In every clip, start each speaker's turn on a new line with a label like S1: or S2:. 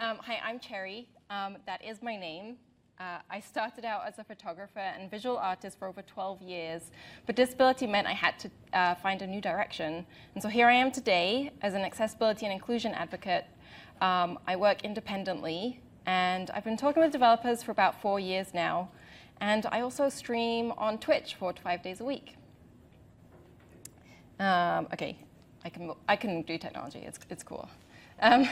S1: Um, hi, I'm Cherry. Um, that is my name. Uh, I started out as a photographer and visual artist for over 12 years, but disability meant I had to uh, find a new direction. And so here I am today as an accessibility and inclusion advocate. Um, I work independently, and I've been talking with developers for about four years now. And I also stream on Twitch four to five days a week. Um, okay, I can, I can do technology, it's, it's cool. Um,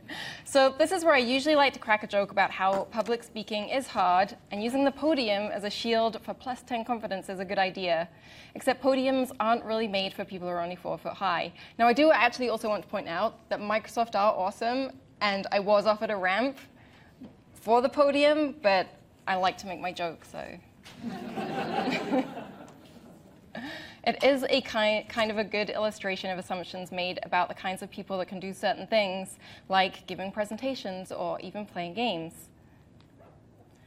S1: so this is where I usually like to crack a joke about how public speaking is hard and using the podium as a shield for plus 10 confidence is a good idea. Except podiums aren't really made for people who are only four foot high. Now I do actually also want to point out that Microsoft are awesome and I was offered a ramp for the podium, but I like to make my joke, so. It is a kind, kind of a good illustration of assumptions made about the kinds of people that can do certain things, like giving presentations or even playing games.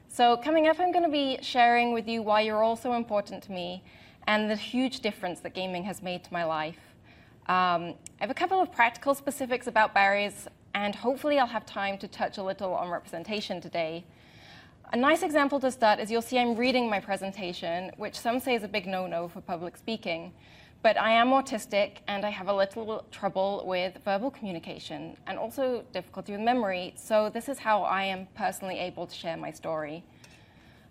S1: So coming up, I'm going to be sharing with you why you're all so important to me and the huge difference that gaming has made to my life. Um, I have a couple of practical specifics about barriers, and hopefully I'll have time to touch a little on representation today. A nice example to start is you'll see I'm reading my presentation, which some say is a big no-no for public speaking. But I am autistic and I have a little trouble with verbal communication and also difficulty with memory. So this is how I am personally able to share my story.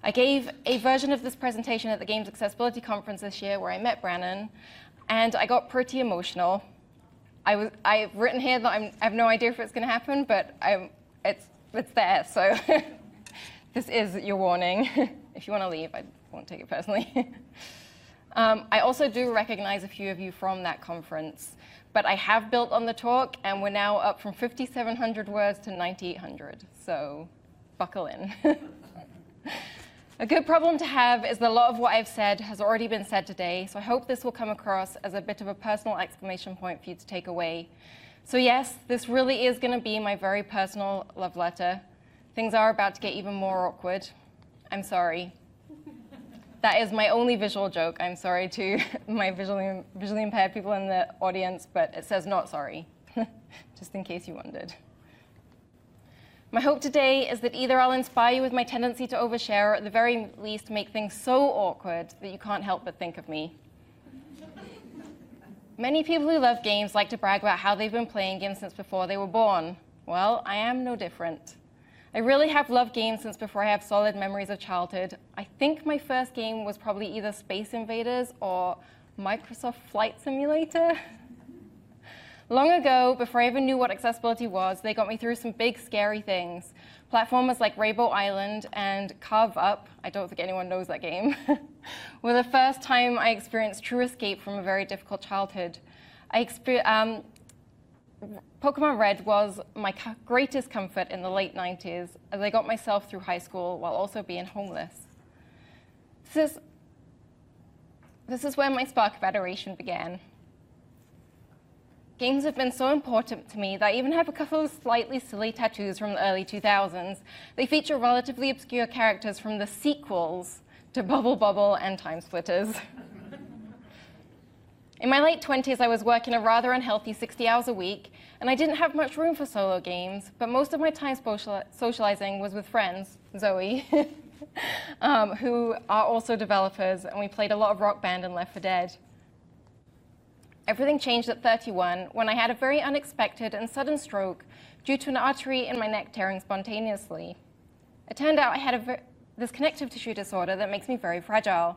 S1: I gave a version of this presentation at the Games Accessibility Conference this year where I met Brannon and I got pretty emotional. I was, I've written here that I'm, i have no idea if it's going to happen, but I'm, it's, it's there, so this is your warning. if you want to leave, I won't take it personally. um, I also do recognize a few of you from that conference, but I have built on the talk, and we're now up from 5,700 words to 9,800, so buckle in. a good problem to have is that a lot of what I've said has already been said today, so I hope this will come across as a bit of a personal exclamation point for you to take away. So yes, this really is going to be my very personal love letter. Things are about to get even more awkward. I'm sorry. That is my only visual joke. I'm sorry to my visually, visually impaired people in the audience, but it says not sorry, just in case you wondered. My hope today is that either I'll inspire you with my tendency to overshare, or at the very least make things so awkward that you can't help but think of me. Many people who love games like to brag about how they've been playing games since before they were born. Well, I am no different. I really have loved games since before I have solid memories of childhood. I think my first game was probably either Space Invaders or Microsoft Flight Simulator. Long ago, before I even knew what accessibility was, they got me through some big, scary things. Platformers like Rainbow Island and Carve Up, I don't think anyone knows that game, were the first time I experienced true escape from a very difficult childhood. I, um, Pokemon Red was my greatest comfort in the late 90s as I got myself through high school while also being homeless. This is, this is where my spark of adoration began. Games have been so important to me that I even have a couple of slightly silly tattoos from the early 2000s. They feature relatively obscure characters from the sequels to Bubble Bobble and TimeSplitters. In my late 20s, I was working a rather unhealthy 60 hours a week, and I didn't have much room for solo games, but most of my time socializing was with friends, Zoe, um, who are also developers, and we played a lot of Rock Band and Left 4 Dead. Everything changed at 31 when I had a very unexpected and sudden stroke due to an artery in my neck tearing spontaneously. It turned out I had this connective tissue disorder that makes me very fragile.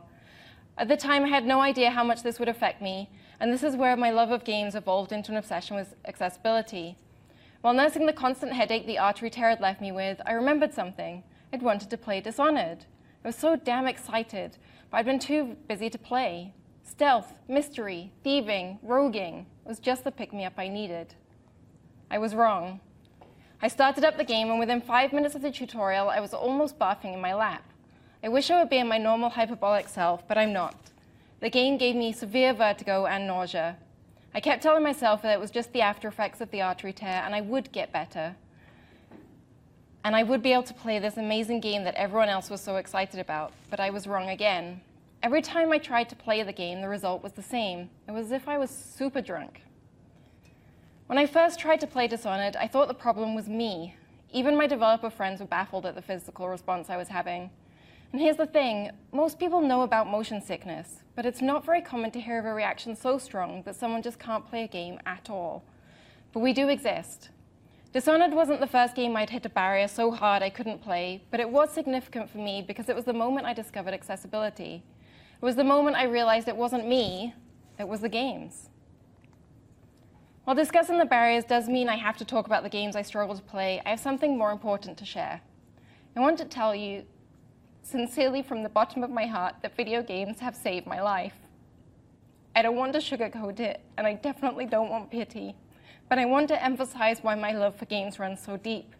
S1: At the time, I had no idea how much this would affect me, and this is where my love of games evolved into an obsession with accessibility. While nursing the constant headache the artery tear had left me with, I remembered something. I'd wanted to play Dishonored. I was so damn excited, but I'd been too busy to play. Stealth, mystery, thieving, roguing was just the pick-me-up I needed. I was wrong. I started up the game, and within five minutes of the tutorial, I was almost barfing in my lap. I wish I would be in my normal hyperbolic self, but I'm not. The game gave me severe vertigo and nausea. I kept telling myself that it was just the after effects of the artery tear and I would get better. And I would be able to play this amazing game that everyone else was so excited about, but I was wrong again. Every time I tried to play the game, the result was the same. It was as if I was super drunk. When I first tried to play Dishonored, I thought the problem was me. Even my developer friends were baffled at the physical response I was having. And here's the thing most people know about motion sickness, but it's not very common to hear of a reaction so strong that someone just can't play a game at all. But we do exist. Dishonored wasn't the first game I'd hit a barrier so hard I couldn't play, but it was significant for me because it was the moment I discovered accessibility. It was the moment I realized it wasn't me, it was the games. While discussing the barriers does mean I have to talk about the games I struggle to play, I have something more important to share. I want to tell you sincerely from the bottom of my heart that video games have saved my life. I don't want to sugarcoat it, and I definitely don't want pity, but I want to emphasize why my love for games runs so deep.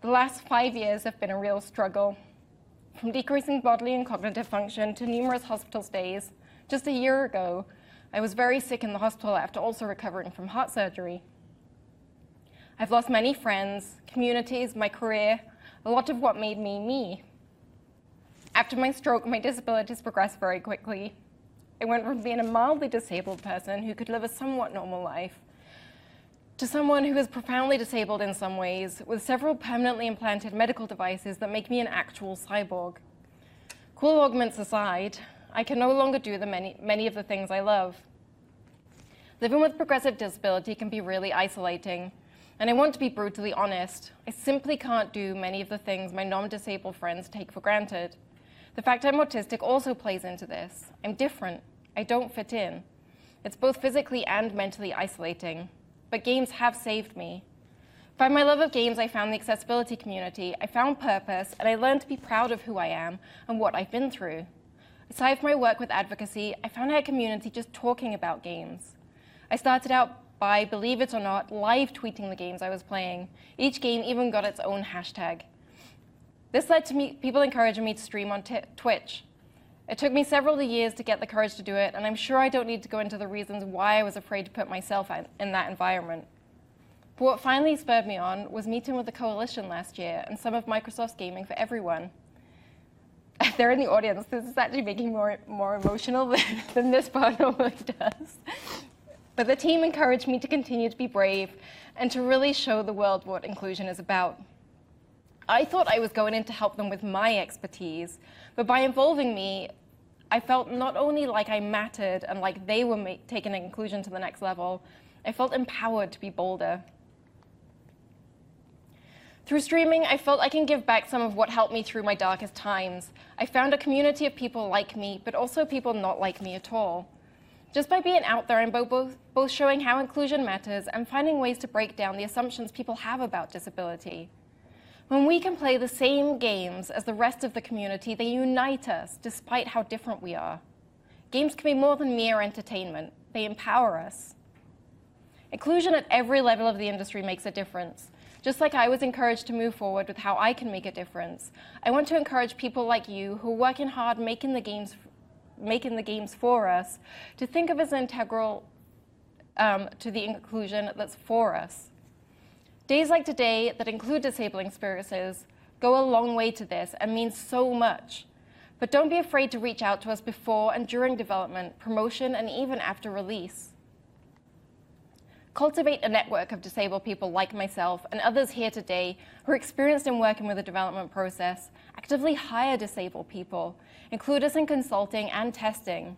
S1: The last five years have been a real struggle. From decreasing bodily and cognitive function to numerous hospital stays, just a year ago, I was very sick in the hospital after also recovering from heart surgery. I've lost many friends, communities, my career, a lot of what made me me. After my stroke, my disabilities progressed very quickly. I went from being a mildly disabled person who could live a somewhat normal life to someone who is profoundly disabled in some ways, with several permanently implanted medical devices that make me an actual cyborg. Cool augments aside, I can no longer do the many, many of the things I love. Living with progressive disability can be really isolating, and I want to be brutally honest. I simply can't do many of the things my non disabled friends take for granted. The fact I'm autistic also plays into this. I'm different. I don't fit in. It's both physically and mentally isolating. But games have saved me. By my love of games, I found the accessibility community, I found purpose, and I learned to be proud of who I am and what I've been through. Aside from my work with advocacy, I found a community just talking about games. I started out by, believe it or not, live tweeting the games I was playing. Each game even got its own hashtag. This led to me, people encouraging me to stream on Twitch. It took me several years to get the courage to do it, and I'm sure I don't need to go into the reasons why I was afraid to put myself in that environment. But what finally spurred me on was meeting with the coalition last year and some of Microsoft's Gaming for Everyone. They're in the audience. This is actually making more more emotional than, than this part normally does. But the team encouraged me to continue to be brave and to really show the world what inclusion is about. I thought I was going in to help them with my expertise, but by involving me, I felt not only like I mattered and like they were taking inclusion to the next level, I felt empowered to be bolder. Through streaming, I felt I can give back some of what helped me through my darkest times. I found a community of people like me, but also people not like me at all. Just by being out there, I'm both, both showing how inclusion matters and finding ways to break down the assumptions people have about disability. When we can play the same games as the rest of the community, they unite us despite how different we are. Games can be more than mere entertainment, they empower us. Inclusion at every level of the industry makes a difference. Just like I was encouraged to move forward with how I can make a difference, I want to encourage people like you who are working hard making the games, making the games for us to think of as integral um, to the inclusion that's for us. Days like today that include disabling experiences go a long way to this and mean so much. But don't be afraid to reach out to us before and during development, promotion, and even after release. Cultivate a network of disabled people like myself and others here today who are experienced in working with the development process. Actively hire disabled people. Include us in consulting and testing.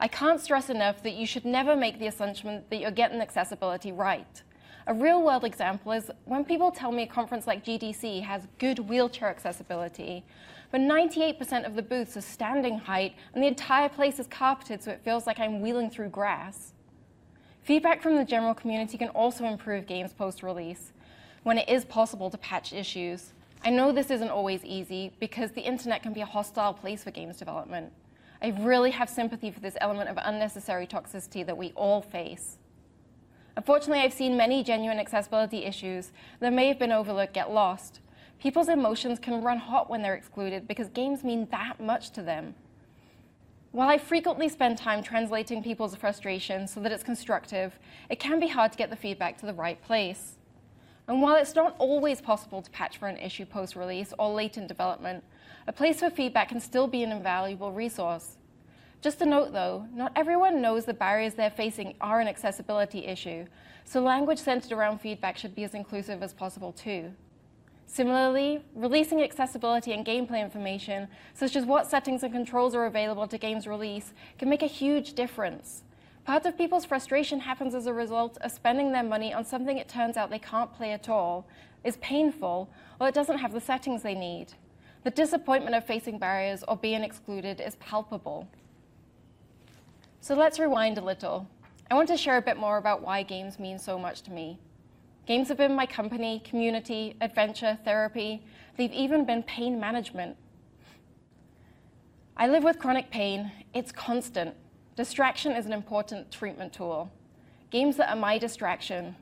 S1: I can't stress enough that you should never make the assumption that you're getting accessibility right. A real world example is when people tell me a conference like GDC has good wheelchair accessibility, but 98% of the booths are standing height and the entire place is carpeted so it feels like I'm wheeling through grass. Feedback from the general community can also improve games post-release when it is possible to patch issues. I know this isn't always easy because the internet can be a hostile place for games development. I really have sympathy for this element of unnecessary toxicity that we all face. Unfortunately, I've seen many genuine accessibility issues that may have been overlooked get lost. People's emotions can run hot when they're excluded because games mean that much to them. While I frequently spend time translating people's frustration so that it's constructive, it can be hard to get the feedback to the right place. And while it's not always possible to patch for an issue post-release or late in development, a place for feedback can still be an invaluable resource. Just a note though, not everyone knows the barriers they're facing are an accessibility issue, so language centered around feedback should be as inclusive as possible too. Similarly, releasing accessibility and gameplay information, such as what settings and controls are available to games release, can make a huge difference. Part of people's frustration happens as a result of spending their money on something it turns out they can't play at all, is painful, or it doesn't have the settings they need. The disappointment of facing barriers or being excluded is palpable. So let's rewind a little. I want to share a bit more about why games mean so much to me. Games have been my company, community, adventure, therapy. They've even been pain management. I live with chronic pain. It's constant. Distraction is an important treatment tool. Games that are my distraction.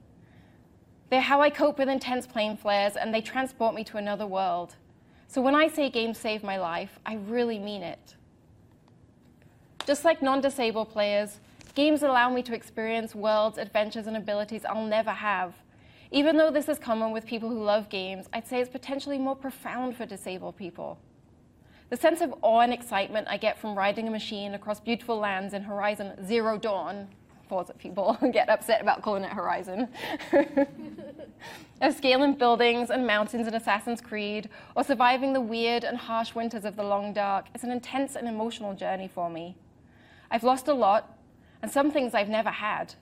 S1: They're how I cope with intense plane flares and they transport me to another world. So when I say games save my life, I really mean it. Just like non-disabled players, games allow me to experience worlds, adventures, and abilities I'll never have. Even though this is common with people who love games, I'd say it's potentially more profound for disabled people. The sense of awe and excitement I get from riding a machine across beautiful lands in Horizon Zero Dawn, pause it, people get upset about calling it Horizon, of scaling buildings and mountains in Assassin's Creed, or surviving the weird and harsh winters of the Long Dark is an intense and emotional journey for me. I've lost a lot, and some things I've never had.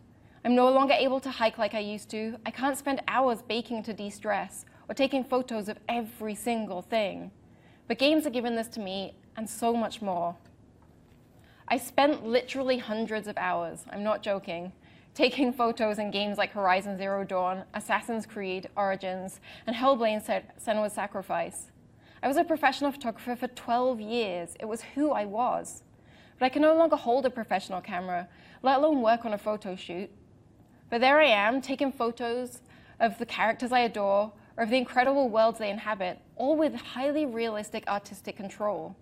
S1: I'm no longer able to hike like I used to. I can't spend hours baking to de-stress or taking photos of every single thing. But games have given this to me and so much more. I spent literally hundreds of hours, I'm not joking, taking photos in games like Horizon Zero Dawn, Assassin's Creed, Origins, and Hellblade Senua's Sacrifice. I was a professional photographer for 12 years. It was who I was. But I can no longer hold a professional camera, let alone work on a photo shoot. But there I am, taking photos of the characters I adore, or of the incredible worlds they inhabit, all with highly realistic artistic control.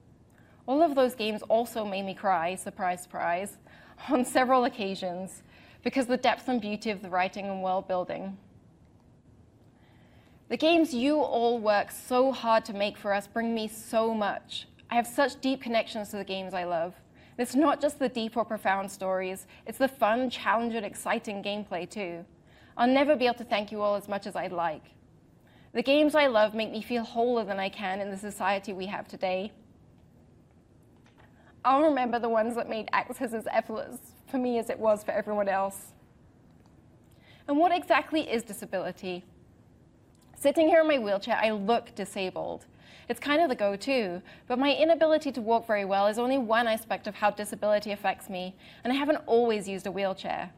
S1: All of those games also made me cry, surprise, surprise, on several occasions, because of the depth and beauty of the writing and world building. The games you all work so hard to make for us bring me so much. I have such deep connections to the games I love. It's not just the deep or profound stories, it's the fun, challenging, exciting gameplay too. I'll never be able to thank you all as much as I'd like. The games I love make me feel wholer than I can in the society we have today. I'll remember the ones that made access as effortless for me as it was for everyone else. And what exactly is disability? Sitting here in my wheelchair, I look disabled. It's kind of the go-to, but my inability to walk very well is only one aspect of how disability affects me, and I haven't always used a wheelchair.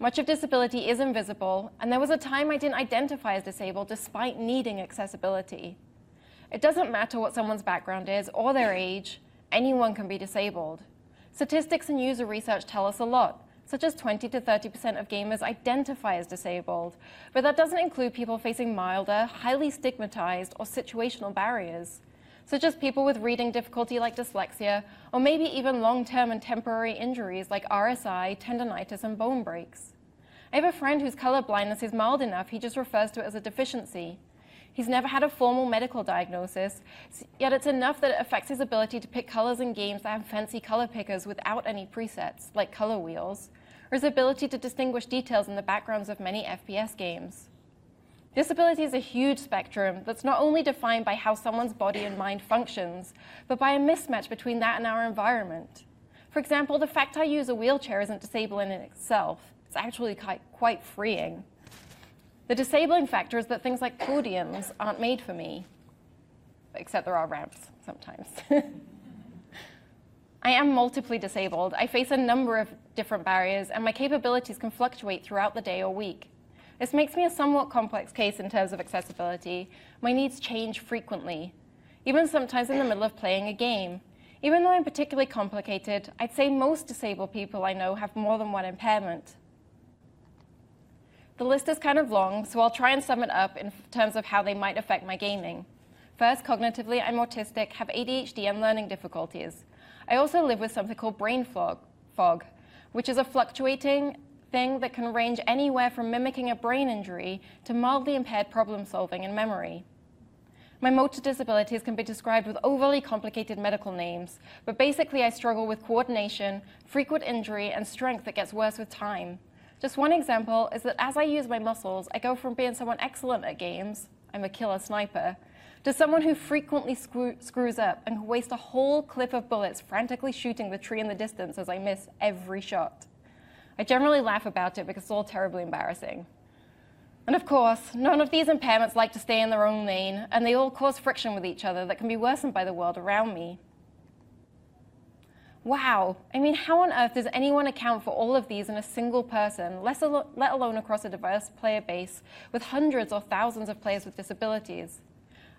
S1: Much of disability is invisible, and there was a time I didn't identify as disabled despite needing accessibility. It doesn't matter what someone's background is or their age, anyone can be disabled. Statistics and user research tell us a lot, such as 20 to 30% of gamers identify as disabled, but that doesn't include people facing milder, highly stigmatized, or situational barriers, such as people with reading difficulty like dyslexia, or maybe even long-term and temporary injuries like RSI, tendonitis, and bone breaks. I have a friend whose color blindness is mild enough he just refers to it as a deficiency. He's never had a formal medical diagnosis, yet it's enough that it affects his ability to pick colors in games that have fancy color pickers without any presets, like color wheels, or his ability to distinguish details in the backgrounds of many FPS games. Disability is a huge spectrum that's not only defined by how someone's body and mind functions, but by a mismatch between that and our environment. For example, the fact I use a wheelchair isn't disabling in itself. It's actually quite freeing. The disabling factor is that things like podiums aren't made for me, except there are ramps sometimes. I am multiply disabled. I face a number of different barriers, and my capabilities can fluctuate throughout the day or week. This makes me a somewhat complex case in terms of accessibility. My needs change frequently, even sometimes in the middle of playing a game. Even though I'm particularly complicated, I'd say most disabled people I know have more than one impairment. The list is kind of long, so I'll try and sum it up in terms of how they might affect my gaming. First, cognitively, I'm autistic, have ADHD and learning difficulties. I also live with something called brain fog, fog which is a fluctuating thing that can range anywhere from mimicking a brain injury to mildly impaired problem solving and memory. My motor disabilities can be described with overly complicated medical names, but basically I struggle with coordination, frequent injury, and strength that gets worse with time. Just one example is that as I use my muscles, I go from being someone excellent at games, I'm a killer sniper, to someone who frequently screw, screws up and who wastes a whole clip of bullets frantically shooting the tree in the distance as I miss every shot. I generally laugh about it because it's all terribly embarrassing. And of course, none of these impairments like to stay in their own lane, and they all cause friction with each other that can be worsened by the world around me. Wow, I mean, how on earth does anyone account for all of these in a single person, let alone across a diverse player base with hundreds or thousands of players with disabilities?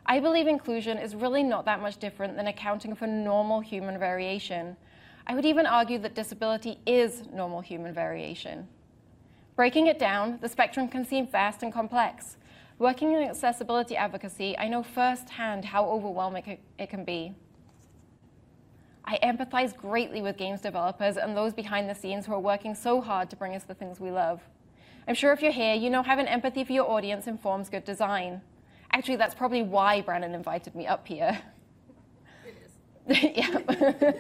S1: I believe inclusion is really not that much different than accounting for normal human variation. I would even argue that disability is normal human variation. Breaking it down, the spectrum can seem vast and complex. Working in accessibility advocacy, I know firsthand how overwhelming it can be. I empathize greatly with games developers and those behind the scenes who are working so hard to bring us the things we love. I'm sure if you're here, you know having empathy for your audience informs good design. Actually, that's probably why Brannon invited me up here. Yeah.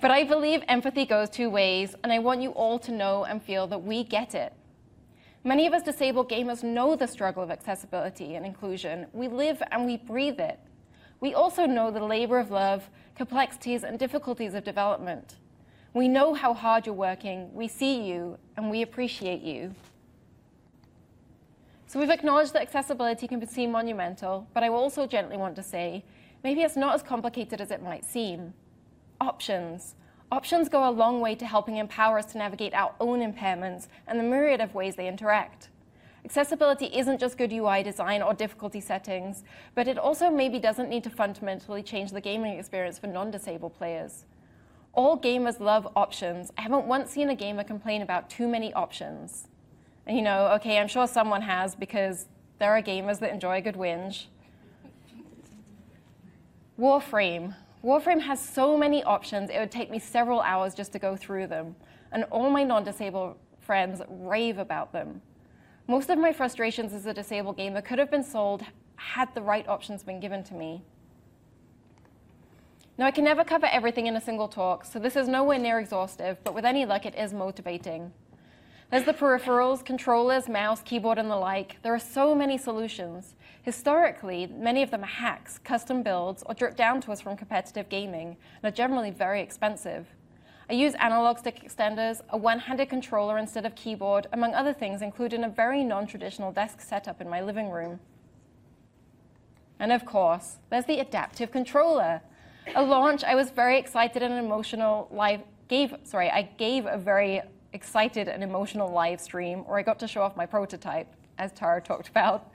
S1: but I believe empathy goes two ways, and I want you all to know and feel that we get it. Many of us disabled gamers know the struggle of accessibility and inclusion. We live and we breathe it. We also know the labor of love, complexities, and difficulties of development. We know how hard you're working, we see you, and we appreciate you. So we've acknowledged that accessibility can seem monumental, but I also gently want to say, maybe it's not as complicated as it might seem. Options. Options go a long way to helping empower us to navigate our own impairments and the myriad of ways they interact. Accessibility isn't just good UI design or difficulty settings, but it also maybe doesn't need to fundamentally change the gaming experience for non-disabled players. All gamers love options. I haven't once seen a gamer complain about too many options. You know, okay, I'm sure someone has because there are gamers that enjoy a good whinge. Warframe. Warframe has so many options, it would take me several hours just to go through them. And all my non-disabled friends rave about them. Most of my frustrations as a disabled gamer could have been solved had the right options been given to me. Now, I can never cover everything in a single talk, so this is nowhere near exhaustive, but with any luck, it is motivating. There's the peripherals, controllers, mouse, keyboard, and the like. There are so many solutions. Historically, many of them are hacks, custom builds, or drip down to us from competitive gaming, and are generally very expensive. I use analog stick extenders, a one-handed controller instead of keyboard, among other things, including a very non-traditional desk setup in my living room. And of course, there's the adaptive controller. At launch, I was very excited and emotional. Live gave sorry, I gave a very excited and emotional live stream where I got to show off my prototype, as Tara talked about.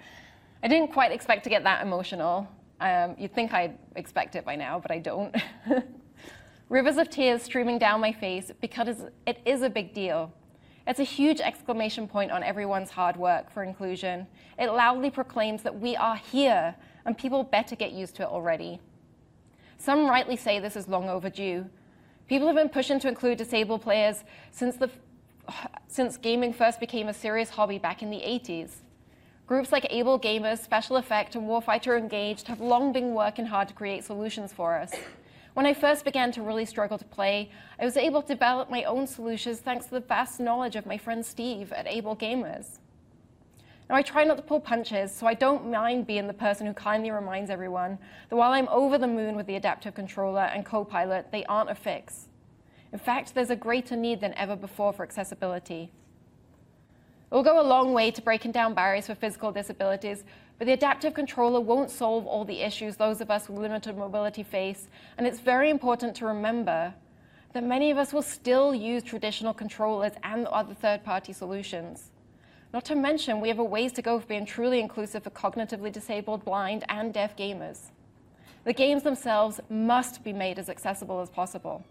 S1: I didn't quite expect to get that emotional. Um, you'd think I'd expect it by now, but I don't. Rivers of tears streaming down my face because it is a big deal. It's a huge exclamation point on everyone's hard work for inclusion. It loudly proclaims that we are here and people better get used to it already. Some rightly say this is long overdue. People have been pushing to include disabled players since the since gaming first became a serious hobby back in the 80s. Groups like AbleGamers, Special Effect, and Warfighter Engaged have long been working hard to create solutions for us. When I first began to really struggle to play, I was able to develop my own solutions thanks to the vast knowledge of my friend Steve at AbleGamers. Now, I try not to pull punches, so I don't mind being the person who kindly reminds everyone that while I'm over the moon with the adaptive controller and co pilot, they aren't a fix. In fact, there's a greater need than ever before for accessibility. It will go a long way to breaking down barriers for physical disabilities, but the adaptive controller won't solve all the issues those of us with limited mobility face, and it's very important to remember that many of us will still use traditional controllers and other third-party solutions. Not to mention, we have a ways to go for being truly inclusive for cognitively disabled, blind, and deaf gamers. The games themselves must be made as accessible as possible.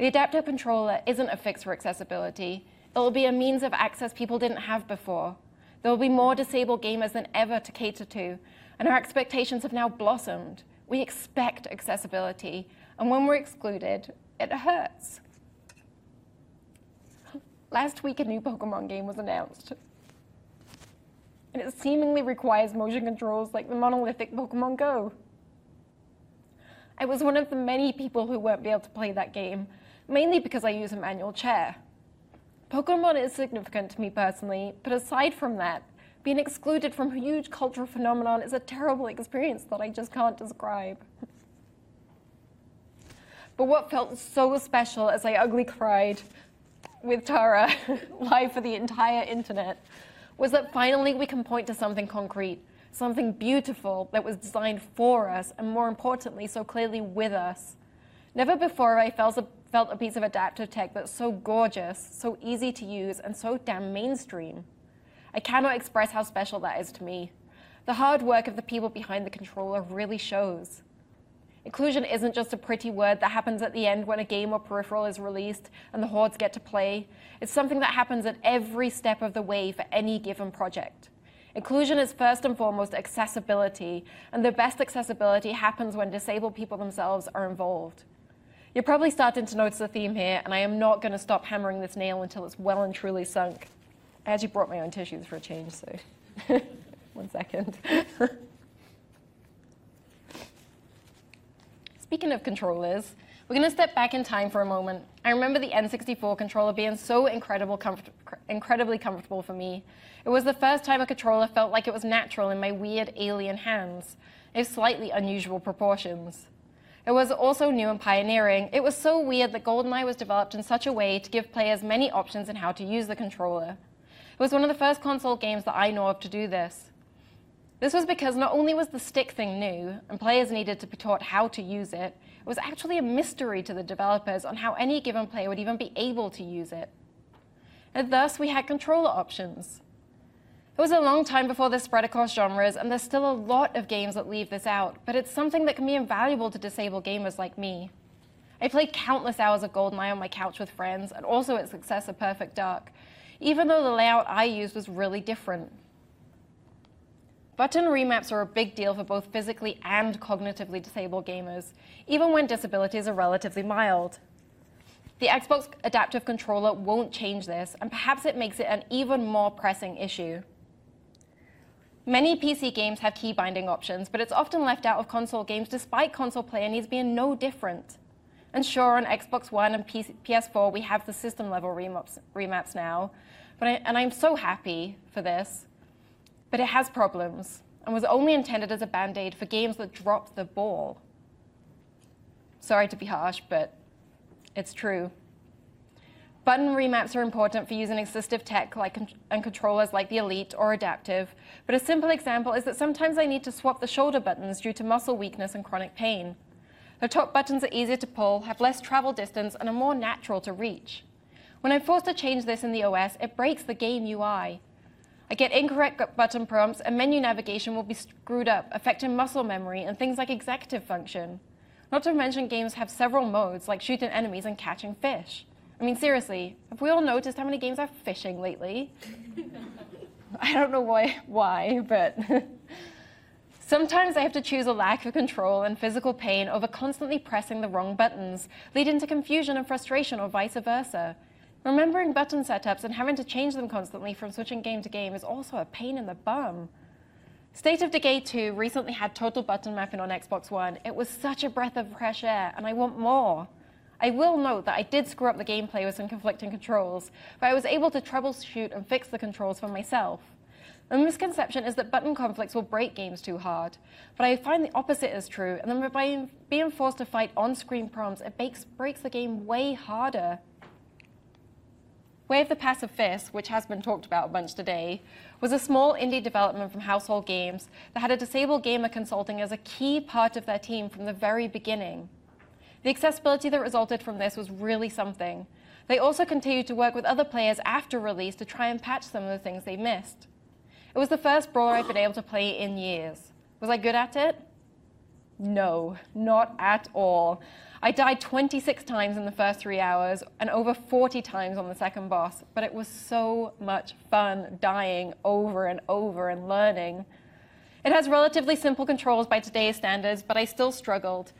S1: The adaptive controller isn't a fix for accessibility. It will be a means of access people didn't have before. There will be more disabled gamers than ever to cater to, and our expectations have now blossomed. We expect accessibility, and when we're excluded, it hurts. Last week, a new Pokemon game was announced. And it seemingly requires motion controls like the monolithic Pokemon Go. I was one of the many people who won't be able to play that game, mainly because I use a manual chair. Pokemon is significant to me personally, but aside from that, Being excluded from a huge cultural phenomenon is a terrible experience that I just can't describe. But what felt so special as I ugly cried with Tara live for the entire internet was that finally we can point to something concrete, something beautiful that was designed for us, and more importantly, so clearly with us. Never before have I felt felt a piece of adaptive tech that's so gorgeous, so easy to use, and so damn mainstream. I cannot express how special that is to me. The hard work of the people behind the controller really shows. Inclusion isn't just a pretty word that happens at the end when a game or peripheral is released and the hordes get to play. It's something that happens at every step of the way for any given project. Inclusion is first and foremost accessibility, and the best accessibility happens when disabled people themselves are involved. You're probably starting to notice a theme here, and I am not going to stop hammering this nail until it's well and truly sunk. I actually brought my own tissues for a change, so one second. Speaking of controllers, we're going to step back in time for a moment. I remember the N64 controller being so incredible incredibly comfortable for me. It was the first time a controller felt like it was natural in my weird alien hands, of slightly unusual proportions. It was also new and pioneering. It was so weird that GoldenEye was developed in such a way to give players many options in how to use the controller. It was one of the first console games that I know of to do this. This was because not only was the stick thing new, and players needed to be taught how to use it, it was actually a mystery to the developers on how any given player would even be able to use it. And thus, we had controller options. It was a long time before this spread across genres, and there's still a lot of games that leave this out, but it's something that can be invaluable to disabled gamers like me. I played countless hours of GoldenEye on my couch with friends, and also its successor, Perfect Dark, even though the layout I used was really different. Button remaps are a big deal for both physically and cognitively disabled gamers, even when disabilities are relatively mild. The Xbox Adaptive Controller won't change this, and perhaps it makes it an even more pressing issue. Many PC games have key binding options, but it's often left out of console games despite console player needs being no different. And sure, on Xbox One and PS4, we have the system level remaps, remaps now, but I, and I'm so happy for this but it has problems and was only intended as a band aid for games that dropped the ball. Sorry to be harsh, but it's true. Button remaps are important for using assistive tech like and controllers like the Elite or Adaptive, but a simple example is that sometimes I need to swap the shoulder buttons due to muscle weakness and chronic pain. The top buttons are easier to pull, have less travel distance, and are more natural to reach. When I'm forced to change this in the OS, it breaks the game UI. I get incorrect button prompts and menu navigation will be screwed up, affecting muscle memory and things like executive function. Not to mention games have several modes, like shooting enemies and catching fish. I mean, seriously, have we all noticed how many games are fishing lately? I don't know why, why but sometimes I have to choose a lack of control and physical pain over constantly pressing the wrong buttons, leading to confusion and frustration or vice versa. Remembering button setups and having to change them constantly from switching game to game is also a pain in the bum. State of Decay 2 recently had total button mapping on Xbox One. It was such a breath of fresh air, and I want more. I will note that I did screw up the gameplay with some conflicting controls, but I was able to troubleshoot and fix the controls for myself. The misconception is that button conflicts will break games too hard, but I find the opposite is true, and then by being forced to fight on-screen prompts, it breaks, breaks the game way harder. Way of the Passive Fist, which has been talked about a bunch today, was a small indie development from Household Games that had a disabled gamer consulting as a key part of their team from the very beginning. The accessibility that resulted from this was really something. They also continued to work with other players after release to try and patch some of the things they missed. It was the first brawler I've been able to play in years. Was I good at it? No, not at all. I died 26 times in the first three hours and over 40 times on the second boss, but it was so much fun dying over and over and learning. It has relatively simple controls by today's standards, but I still struggled.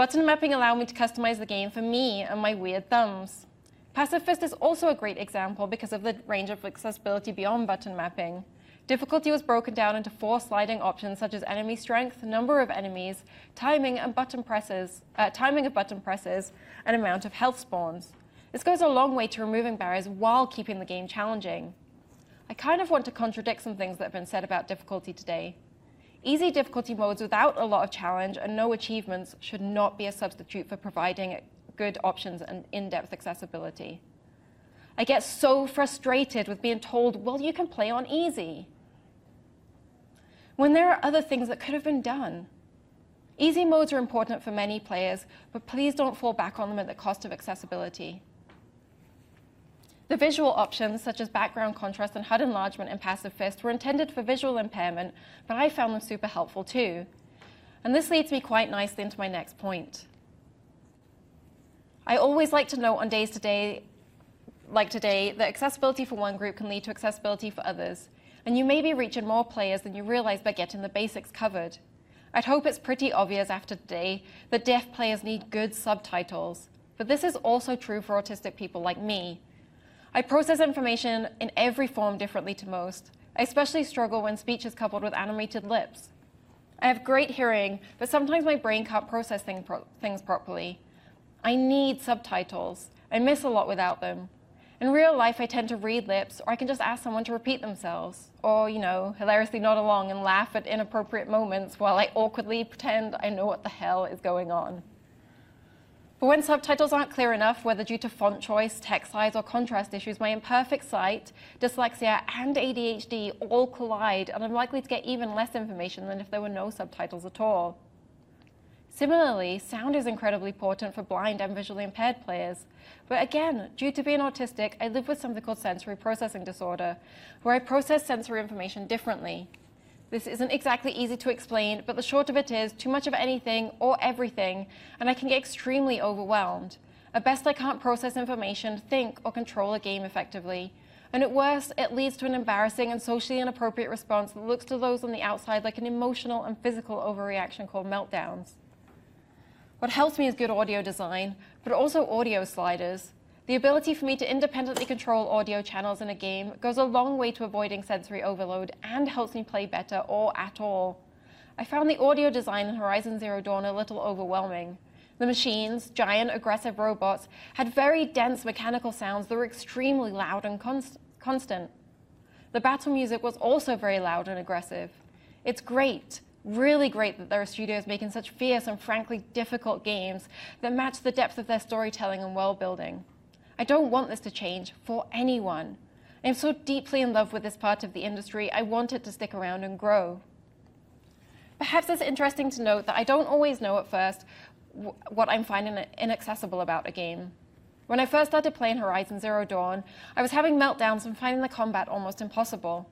S1: Button mapping allowed me to customize the game for me and my weird thumbs. Passive Fist is also a great example because of the range of accessibility beyond button mapping. Difficulty was broken down into four sliding options such as enemy strength, number of enemies, timing and button presses, uh, timing of button presses, and amount of health spawns. This goes a long way to removing barriers while keeping the game challenging. I kind of want to contradict some things that have been said about difficulty today. Easy difficulty modes without a lot of challenge and no achievements should not be a substitute for providing good options and in-depth accessibility. I get so frustrated with being told, well, you can play on easy. When there are other things that could have been done. Easy modes are important for many players, but please don't fall back on them at the cost of accessibility. The visual options, such as background contrast and HUD enlargement in Passive Fist, were intended for visual impairment, but I found them super helpful too. And this leads me quite nicely into my next point. I always like to note on days today, like today, that accessibility for one group can lead to accessibility for others, and you may be reaching more players than you realize by getting the basics covered. I'd hope it's pretty obvious after today that deaf players need good subtitles, but this is also true for autistic people like me, I process information in every form differently to most. I especially struggle when speech is coupled with animated lips. I have great hearing, but sometimes my brain can't process thing pro things properly. I need subtitles. I miss a lot without them. In real life, I tend to read lips, or I can just ask someone to repeat themselves, or, you know, hilariously nod along and laugh at inappropriate moments while I awkwardly pretend I know what the hell is going on. But when subtitles aren't clear enough, whether due to font choice, text size, or contrast issues, my imperfect sight, dyslexia, and ADHD all collide, and I'm likely to get even less information than if there were no subtitles at all. Similarly, sound is incredibly important for blind and visually impaired players. But again, due to being autistic, I live with something called sensory processing disorder, where I process sensory information differently. This isn't exactly easy to explain, but the short of it is too much of anything or everything, and I can get extremely overwhelmed. At best, I can't process information, think, or control a game effectively. And at worst, it leads to an embarrassing and socially inappropriate response that looks to those on the outside like an emotional and physical overreaction called meltdowns. What helps me is good audio design, but also audio sliders. The ability for me to independently control audio channels in a game goes a long way to avoiding sensory overload and helps me play better or at all. I found the audio design in Horizon Zero Dawn a little overwhelming. The machines, giant aggressive robots, had very dense mechanical sounds that were extremely loud and const constant. The battle music was also very loud and aggressive. It's great, really great that there are studios making such fierce and frankly difficult games that match the depth of their storytelling and world building. I don't want this to change for anyone. I'm so deeply in love with this part of the industry, I want it to stick around and grow. Perhaps it's interesting to note that I don't always know at first what I'm finding inaccessible about a game. When I first started playing Horizon Zero Dawn, I was having meltdowns and finding the combat almost impossible.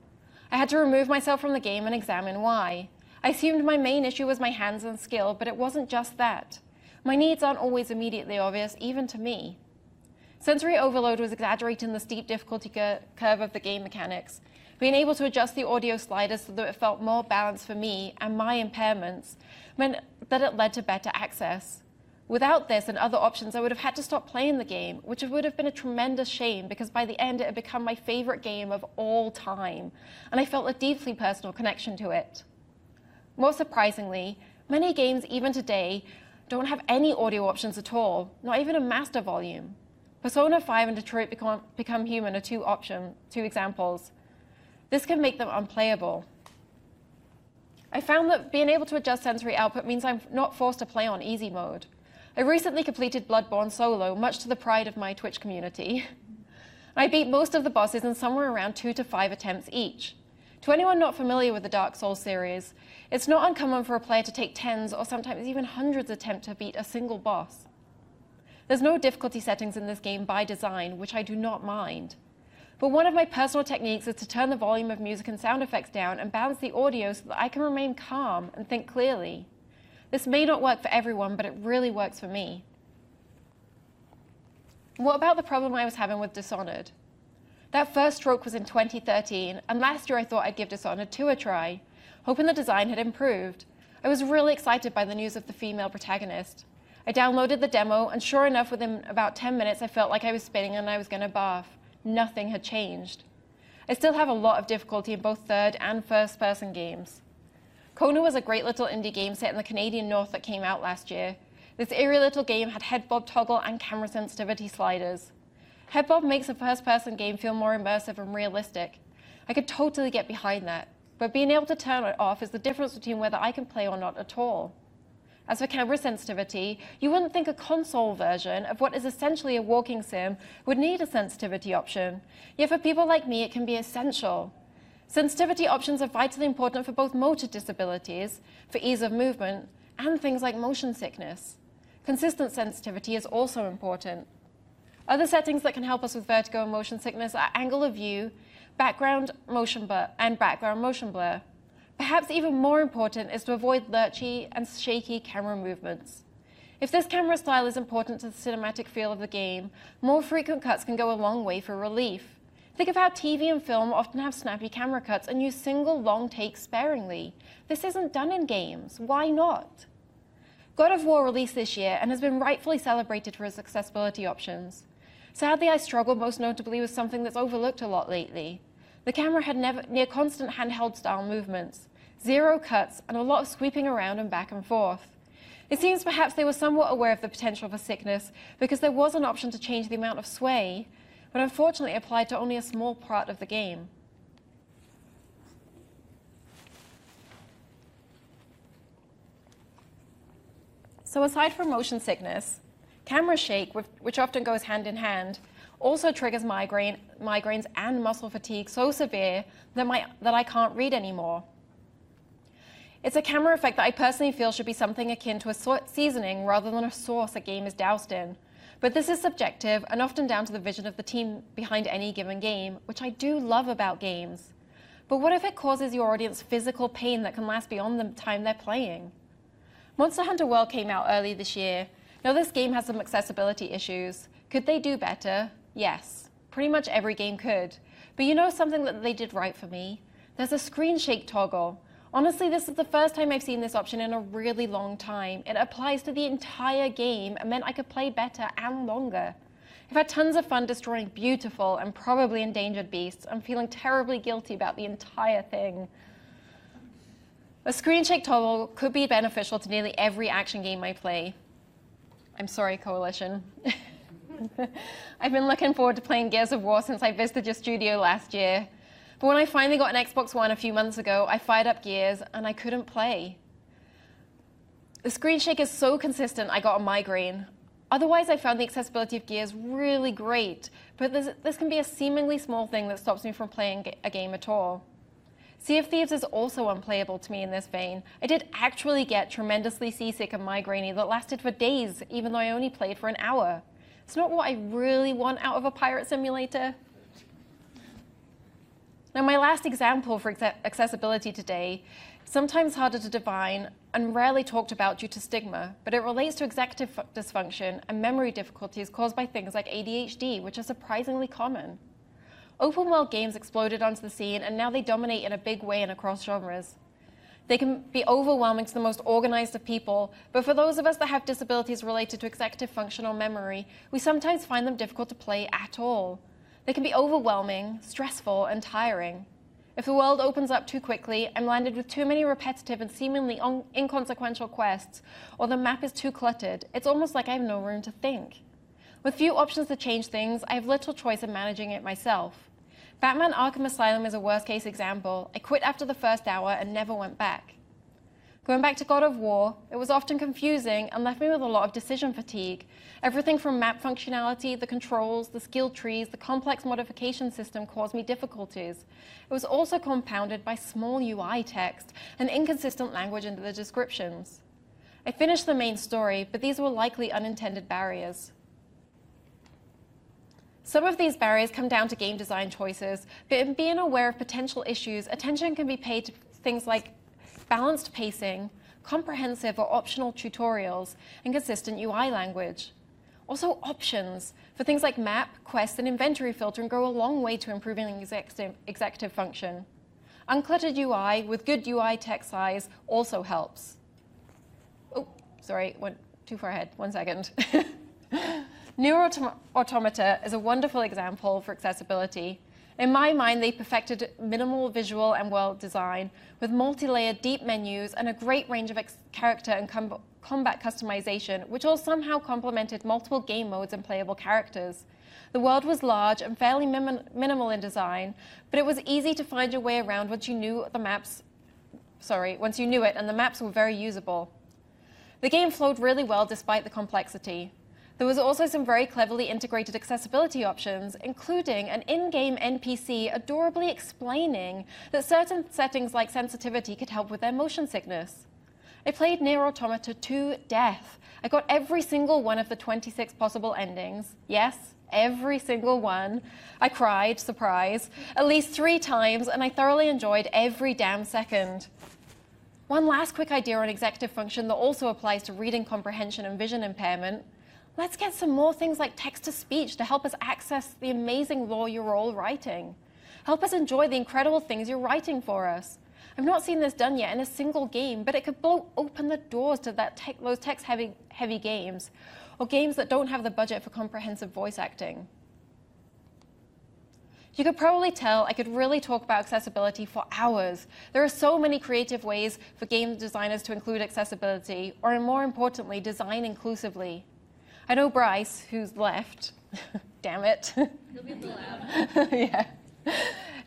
S1: I had to remove myself from the game and examine why. I assumed my main issue was my hands and skill, but it wasn't just that. My needs aren't always immediately obvious, even to me. Sensory overload was exaggerating the steep difficulty curve of the game mechanics. Being able to adjust the audio sliders so that it felt more balanced for me and my impairments meant that it led to better access. Without this and other options, I would have had to stop playing the game, which would have been a tremendous shame because by the end it had become my favorite game of all time, and I felt a deeply personal connection to it. More surprisingly, many games, even today, don't have any audio options at all, not even a master volume. Persona 5 and Detroit Become, Become Human are two options, two examples. This can make them unplayable. I found that being able to adjust sensory output means I'm not forced to play on easy mode. I recently completed Bloodborne solo, much to the pride of my Twitch community. I beat most of the bosses in somewhere around two to five attempts each. To anyone not familiar with the Dark Souls series, it's not uncommon for a player to take tens or sometimes even hundreds attempts to beat a single boss. There's no difficulty settings in this game by design, which I do not mind. But one of my personal techniques is to turn the volume of music and sound effects down and balance the audio so that I can remain calm and think clearly. This may not work for everyone, but it really works for me. What about the problem I was having with Dishonored? That first stroke was in 2013, and last year I thought I'd give Dishonored 2 a try, hoping the design had improved. I was really excited by the news of the female protagonist. I downloaded the demo, and sure enough, within about 10 minutes, I felt like I was spinning and I was going to barf. Nothing had changed. I still have a lot of difficulty in both third and first person games. Kona was a great little indie game set in the Canadian North that came out last year. This eerie little game had head bob toggle and camera sensitivity sliders. Head bob makes a first person game feel more immersive and realistic. I could totally get behind that. But being able to turn it off is the difference between whether I can play or not at all. As for camera sensitivity, you wouldn't think a console version of what is essentially a walking sim would need a sensitivity option. Yet for people like me, it can be essential. Sensitivity options are vitally important for both motor disabilities, for ease of movement, and things like motion sickness. Consistent sensitivity is also important. Other settings that can help us with vertigo and motion sickness are angle of view, background motion blur, and background motion blur. Perhaps even more important is to avoid lurchy and shaky camera movements. If this camera style is important to the cinematic feel of the game, more frequent cuts can go a long way for relief. Think of how TV and film often have snappy camera cuts and use single long takes sparingly. This isn't done in games. Why not? God of War released this year and has been rightfully celebrated for its accessibility options. Sadly, I struggle most notably with something that's overlooked a lot lately the camera had never, near constant handheld style movements, zero cuts, and a lot of sweeping around and back and forth. It seems perhaps they were somewhat aware of the potential for sickness because there was an option to change the amount of sway, but unfortunately applied to only a small part of the game. So aside from motion sickness, camera shake, which often goes hand in hand, also triggers migraine, migraines and muscle fatigue so severe that, my, that I can't read anymore. It's a camera effect that I personally feel should be something akin to a seasoning rather than a sauce a game is doused in. But this is subjective and often down to the vision of the team behind any given game, which I do love about games. But what if it causes your audience physical pain that can last beyond the time they're playing? Monster Hunter World came out early this year. Now this game has some accessibility issues. Could they do better? Yes, pretty much every game could. But you know something that they did right for me? There's a screen shake toggle. Honestly, this is the first time I've seen this option in a really long time. It applies to the entire game and meant I could play better and longer. I've had tons of fun destroying beautiful and probably endangered beasts. I'm feeling terribly guilty about the entire thing. A screen shake toggle could be beneficial to nearly every action game I play. I'm sorry, Coalition. I've been looking forward to playing Gears of War since I visited your studio last year. But when I finally got an Xbox One a few months ago, I fired up Gears and I couldn't play. The screen shake is so consistent, I got a migraine. Otherwise, I found the accessibility of Gears really great, but this, this can be a seemingly small thing that stops me from playing a game at all. Sea of Thieves is also unplayable to me in this vein. I did actually get tremendously seasick and migrainey that lasted for days, even though I only played for an hour. It's not what I really want out of a pirate simulator. Now, my last example for accessibility today, sometimes harder to define and rarely talked about due to stigma, but it relates to executive dysfunction and memory difficulties caused by things like ADHD, which are surprisingly common. Open world games exploded onto the scene, and now they dominate in a big way and across genres. They can be overwhelming to the most organized of people, but for those of us that have disabilities related to executive function or memory, we sometimes find them difficult to play at all. They can be overwhelming, stressful, and tiring. If the world opens up too quickly, I'm landed with too many repetitive and seemingly inconsequential quests, or the map is too cluttered, it's almost like I have no room to think. With few options to change things, I have little choice in managing it myself. Batman Arkham Asylum is a worst case example. I quit after the first hour and never went back. Going back to God of War, it was often confusing and left me with a lot of decision fatigue. Everything from map functionality, the controls, the skill trees, the complex modification system caused me difficulties. It was also compounded by small UI text and inconsistent language in the descriptions. I finished the main story, but these were likely unintended barriers. Some of these barriers come down to game design choices, but in being aware of potential issues, attention can be paid to things like balanced pacing, comprehensive or optional tutorials, and consistent UI language. Also, options for things like map, quest, and inventory filtering go a long way to improving executive, function. Uncluttered UI with good UI text size also helps. Oh, sorry, went too far ahead. One second. NieR Automata is a wonderful example for accessibility. In my mind, they perfected minimal visual and world design with multi-layered deep menus and a great range of character and com combat customization, which all somehow complemented multiple game modes and playable characters. The world was large and fairly minim- minimal in design, but it was easy to find your way around once you knew the maps. Sorry, once you knew it, and the maps were very usable. The game flowed really well despite the complexity. There was also some very cleverly integrated accessibility options, including an in-game NPC adorably explaining that certain settings like sensitivity could help with their motion sickness. I played Nier Automata to death. I got every single one of the 26 possible endings. Yes, every single one. I cried, surprise, at least three times, and I thoroughly enjoyed every damn second. One last quick idea on executive function that also applies to reading comprehension and vision impairment. Let's get some more things like text to speech to help us access the amazing lore you're all writing. Help us enjoy the incredible things you're writing for us. I've not seen this done yet in a single game, but it could blow open the doors to that those text heavy, heavy games, or games that don't have the budget for comprehensive voice acting. You could probably tell I could really talk about accessibility for hours. There are so many creative ways for game designers to include accessibility, or more importantly, design inclusively. I know Bryce, who's left, damn it.
S2: He'll be in
S1: yeah,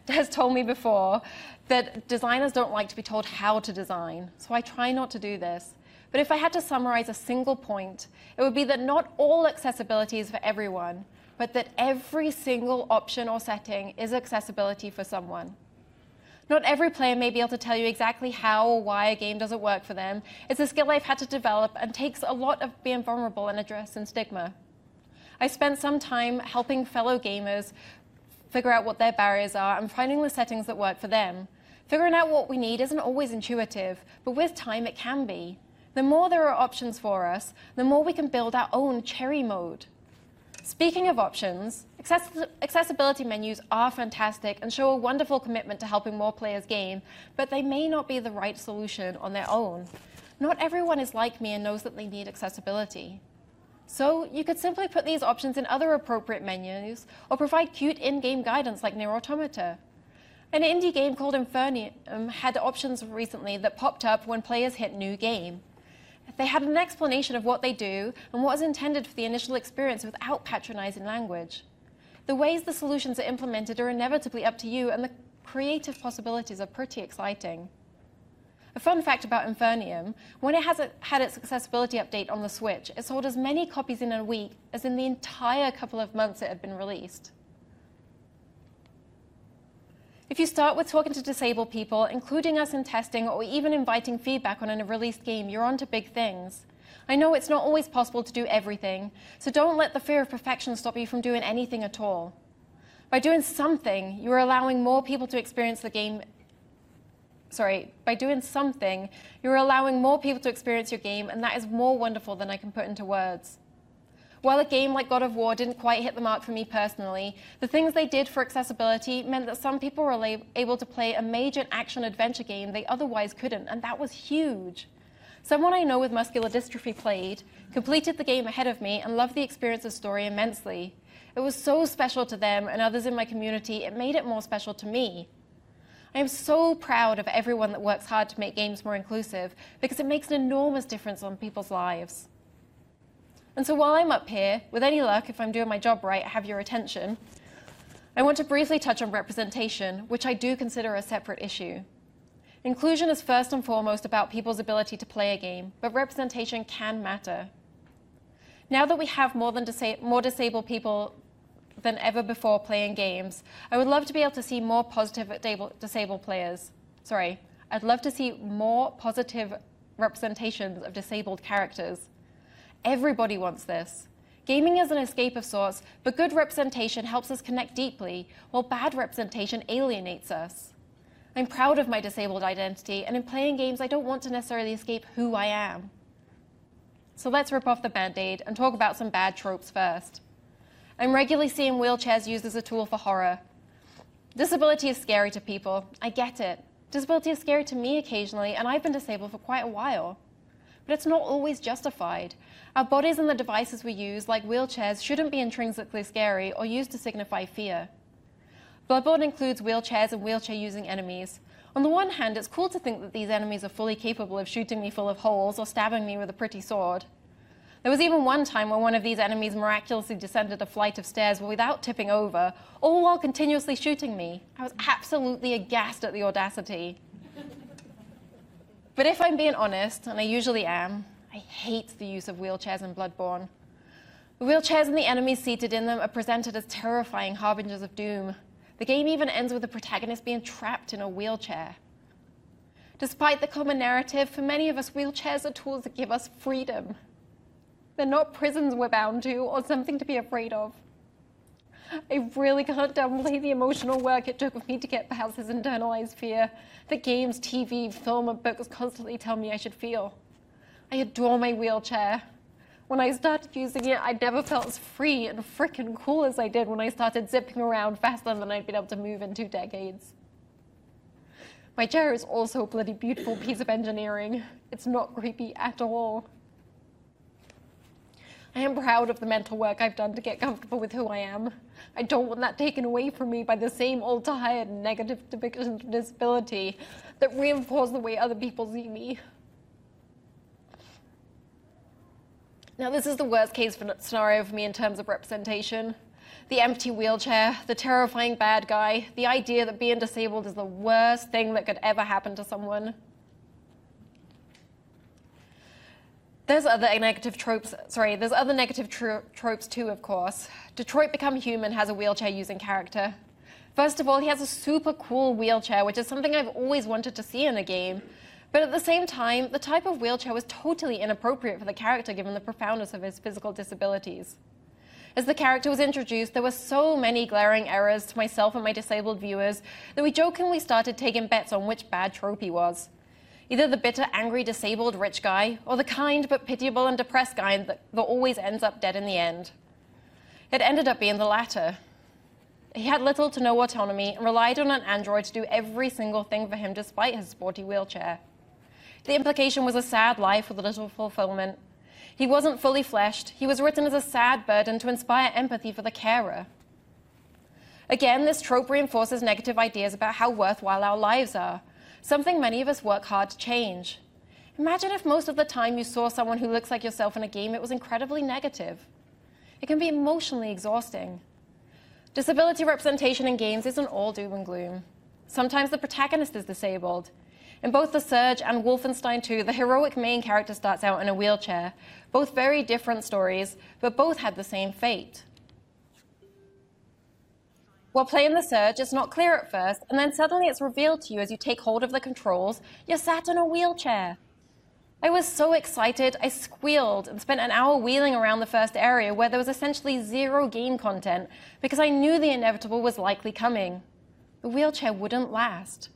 S1: has told me before that designers don't like to be told how to design, so I try not to do this. But if I had to summarize a single point, it would be that not all accessibility is for everyone, but that every single option or setting is accessibility for someone. Not every player may be able to tell you exactly how or why a game doesn't work for them. It's a skill I've had to develop and takes a lot of being vulnerable and addressing stigma. I spent some time helping fellow gamers figure out what their barriers are and finding the settings that work for them. Figuring out what we need isn't always intuitive, but with time it can be. The more there are options for us, the more we can build our own cherry mode. Speaking of options, access- accessibility menus are fantastic and show a wonderful commitment to helping more players game, but they may not be the right solution on their own. Not everyone is like me and knows that they need accessibility. So you could simply put these options in other appropriate menus or provide cute in-game guidance like Nier Automata. An indie game called Infernium had options recently that popped up when players hit new game. They had an explanation of what they do and what is intended for the initial experience without patronizing language. The ways the solutions are implemented are inevitably up to you, and the creative possibilities are pretty exciting. A fun fact about Infernium when it has a, had its accessibility update on the Switch, it sold as many copies in a week as in the entire couple of months it had been released. If you start with talking to disabled people, including us in testing, or even inviting feedback on a released game, you're on to big things. I know it's not always possible to do everything, so don't let the fear of perfection stop you from doing anything at all. By doing something, you are allowing more people to experience the game. Sorry, by doing something, you're allowing more people to experience your game, and that is more wonderful than I can put into words. While a game like God of War didn't quite hit the mark for me personally, the things they did for accessibility meant that some people were able to play a major action adventure game they otherwise couldn't, and that was huge. Someone I know with muscular dystrophy played, completed the game ahead of me, and loved the experience of story immensely. It was so special to them and others in my community, it made it more special to me. I am so proud of everyone that works hard to make games more inclusive because it makes an enormous difference on people's lives. And so while I'm up here, with any luck, if I'm doing my job right, I have your attention, I want to briefly touch on representation, which I do consider a separate issue. Inclusion is first and foremost about people's ability to play a game, but representation can matter. Now that we have more, than disa- more disabled people than ever before playing games, I would love to be able to see more positive disabled players. Sorry, I'd love to see more positive representations of disabled characters. Everybody wants this. Gaming is an escape of sorts, but good representation helps us connect deeply, while bad representation alienates us. I'm proud of my disabled identity, and in playing games, I don't want to necessarily escape who I am. So let's rip off the band aid and talk about some bad tropes first. I'm regularly seeing wheelchairs used as a tool for horror. Disability is scary to people. I get it. Disability is scary to me occasionally, and I've been disabled for quite a while. But it's not always justified. Our bodies and the devices we use, like wheelchairs, shouldn't be intrinsically scary or used to signify fear. Bloodborne includes wheelchairs and wheelchair using enemies. On the one hand, it's cool to think that these enemies are fully capable of shooting me full of holes or stabbing me with a pretty sword. There was even one time when one of these enemies miraculously descended a flight of stairs without tipping over, all while continuously shooting me. I was absolutely aghast at the audacity. But if I'm being honest, and I usually am, I hate the use of wheelchairs in Bloodborne. The wheelchairs and the enemies seated in them are presented as terrifying harbingers of doom. The game even ends with the protagonist being trapped in a wheelchair. Despite the common narrative, for many of us, wheelchairs are tools that give us freedom. They're not prisons we're bound to or something to be afraid of. I really can't downplay the emotional work it took for me to get past this internalized fear that games, TV, film, and books constantly tell me I should feel. I adore my wheelchair. When I started using it, I never felt as free and freaking cool as I did when I started zipping around faster than I'd been able to move in two decades. My chair is also a bloody beautiful piece of engineering. It's not creepy at all. I am proud of the mental work I've done to get comfortable with who I am. I don't want that taken away from me by the same old tired negative depictions of disability that reinforce the way other people see me. Now, this is the worst case scenario for me in terms of representation. The empty wheelchair, the terrifying bad guy, the idea that being disabled is the worst thing that could ever happen to someone. There's other negative tropes, sorry, there's other negative tro tropes too, of course. Detroit Become Human has a wheelchair using character. First of all, he has a super cool wheelchair, which is something I've always wanted to see in a game. But at the same time, the type of wheelchair was totally inappropriate for the character given the profoundness of his physical disabilities. As the character was introduced, there were so many glaring errors to myself and my disabled viewers that we jokingly started taking bets on which bad trope he was. Either the bitter, angry, disabled rich guy, or the kind but pitiable and depressed guy that, that always ends up dead in the end. It ended up being the latter. He had little to no autonomy and relied on an android to do every single thing for him despite his sporty wheelchair. The implication was a sad life with little fulfillment. He wasn't fully fleshed. He was written as a sad burden to inspire empathy for the carer. Again, this trope reinforces negative ideas about how worthwhile our lives are, something many of us work hard to change. Imagine if most of the time you saw someone who looks like yourself in a game, it was incredibly negative. It can be emotionally exhausting. Disability representation in games isn't all doom and gloom. Sometimes the protagonist is disabled, in both The Surge and Wolfenstein 2, the heroic main character starts out in a wheelchair. Both very different stories, but both had the same fate. While playing The Surge, it's not clear at first, and then suddenly it's revealed to you as you take hold of the controls, you're sat in a wheelchair. I was so excited, I squealed and spent an hour wheeling around the first area where there was essentially zero game content because I knew the inevitable was likely coming. The wheelchair wouldn't last.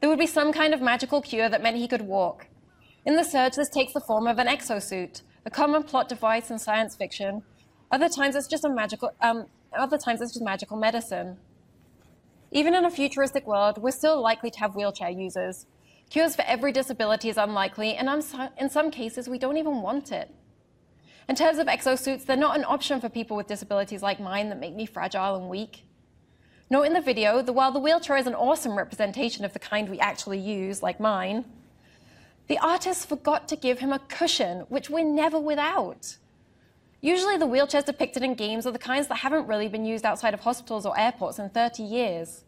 S1: There would be some kind of magical cure that meant he could walk. In The Surge, this takes the form of an exosuit, a common plot device in science fiction. Other times, it's just a magical. Um, other times, it's just magical medicine. Even in a futuristic world, we're still likely to have wheelchair users. Cures for every disability is unlikely, and in some cases, we don't even want it. In terms of exosuits, they're not an option for people with disabilities like mine that make me fragile and weak. Note in the video that while the wheelchair is an awesome representation of the kind we actually use, like mine, the artist forgot to give him a cushion, which we're never without. Usually the wheelchairs depicted in games are the kinds that haven't really been used outside of hospitals or airports in 30 years.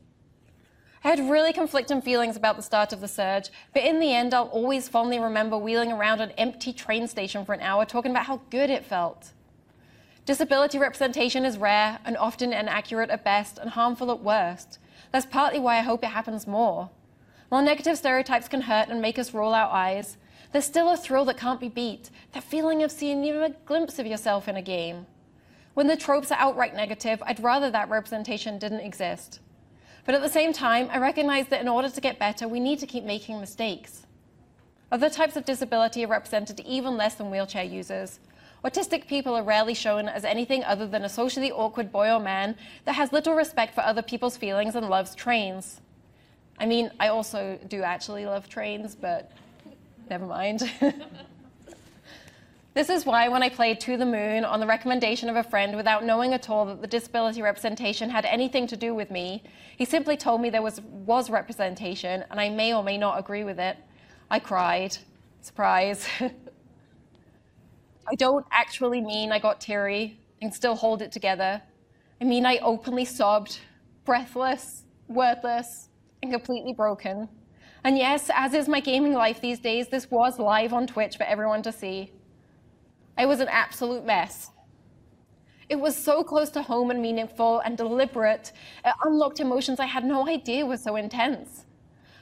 S1: I had really conflicting feelings about the start of the surge, but in the end, I'll always fondly remember wheeling around an empty train station for an hour talking about how good it felt. Disability representation is rare and often inaccurate at best and harmful at worst. That's partly why I hope it happens more. While negative stereotypes can hurt and make us roll our eyes, there's still a thrill that can't be beat, that feeling of seeing even a glimpse of yourself in a game. When the tropes are outright negative, I'd rather that representation didn't exist. But at the same time, I recognize that in order to get better, we need to keep making mistakes. Other types of disability are represented even less than wheelchair users, Autistic people are rarely shown as anything other than a socially awkward boy or man that has little respect for other people's feelings and loves trains. I mean, I also do actually love trains, but never mind. This is why, when I played To the Moon on the recommendation of a friend without knowing at all that the disability representation had anything to do with me, he simply told me there was, was representation and I may or may not agree with it. I cried. Surprise. I don't actually mean I got teary and still hold it together. I mean I openly sobbed, breathless, wordless, and completely broken. And yes, as is my gaming life these days, this was live on Twitch for everyone to see. I was an absolute mess. It was so close to home and meaningful and deliberate. It unlocked emotions I had no idea were so intense.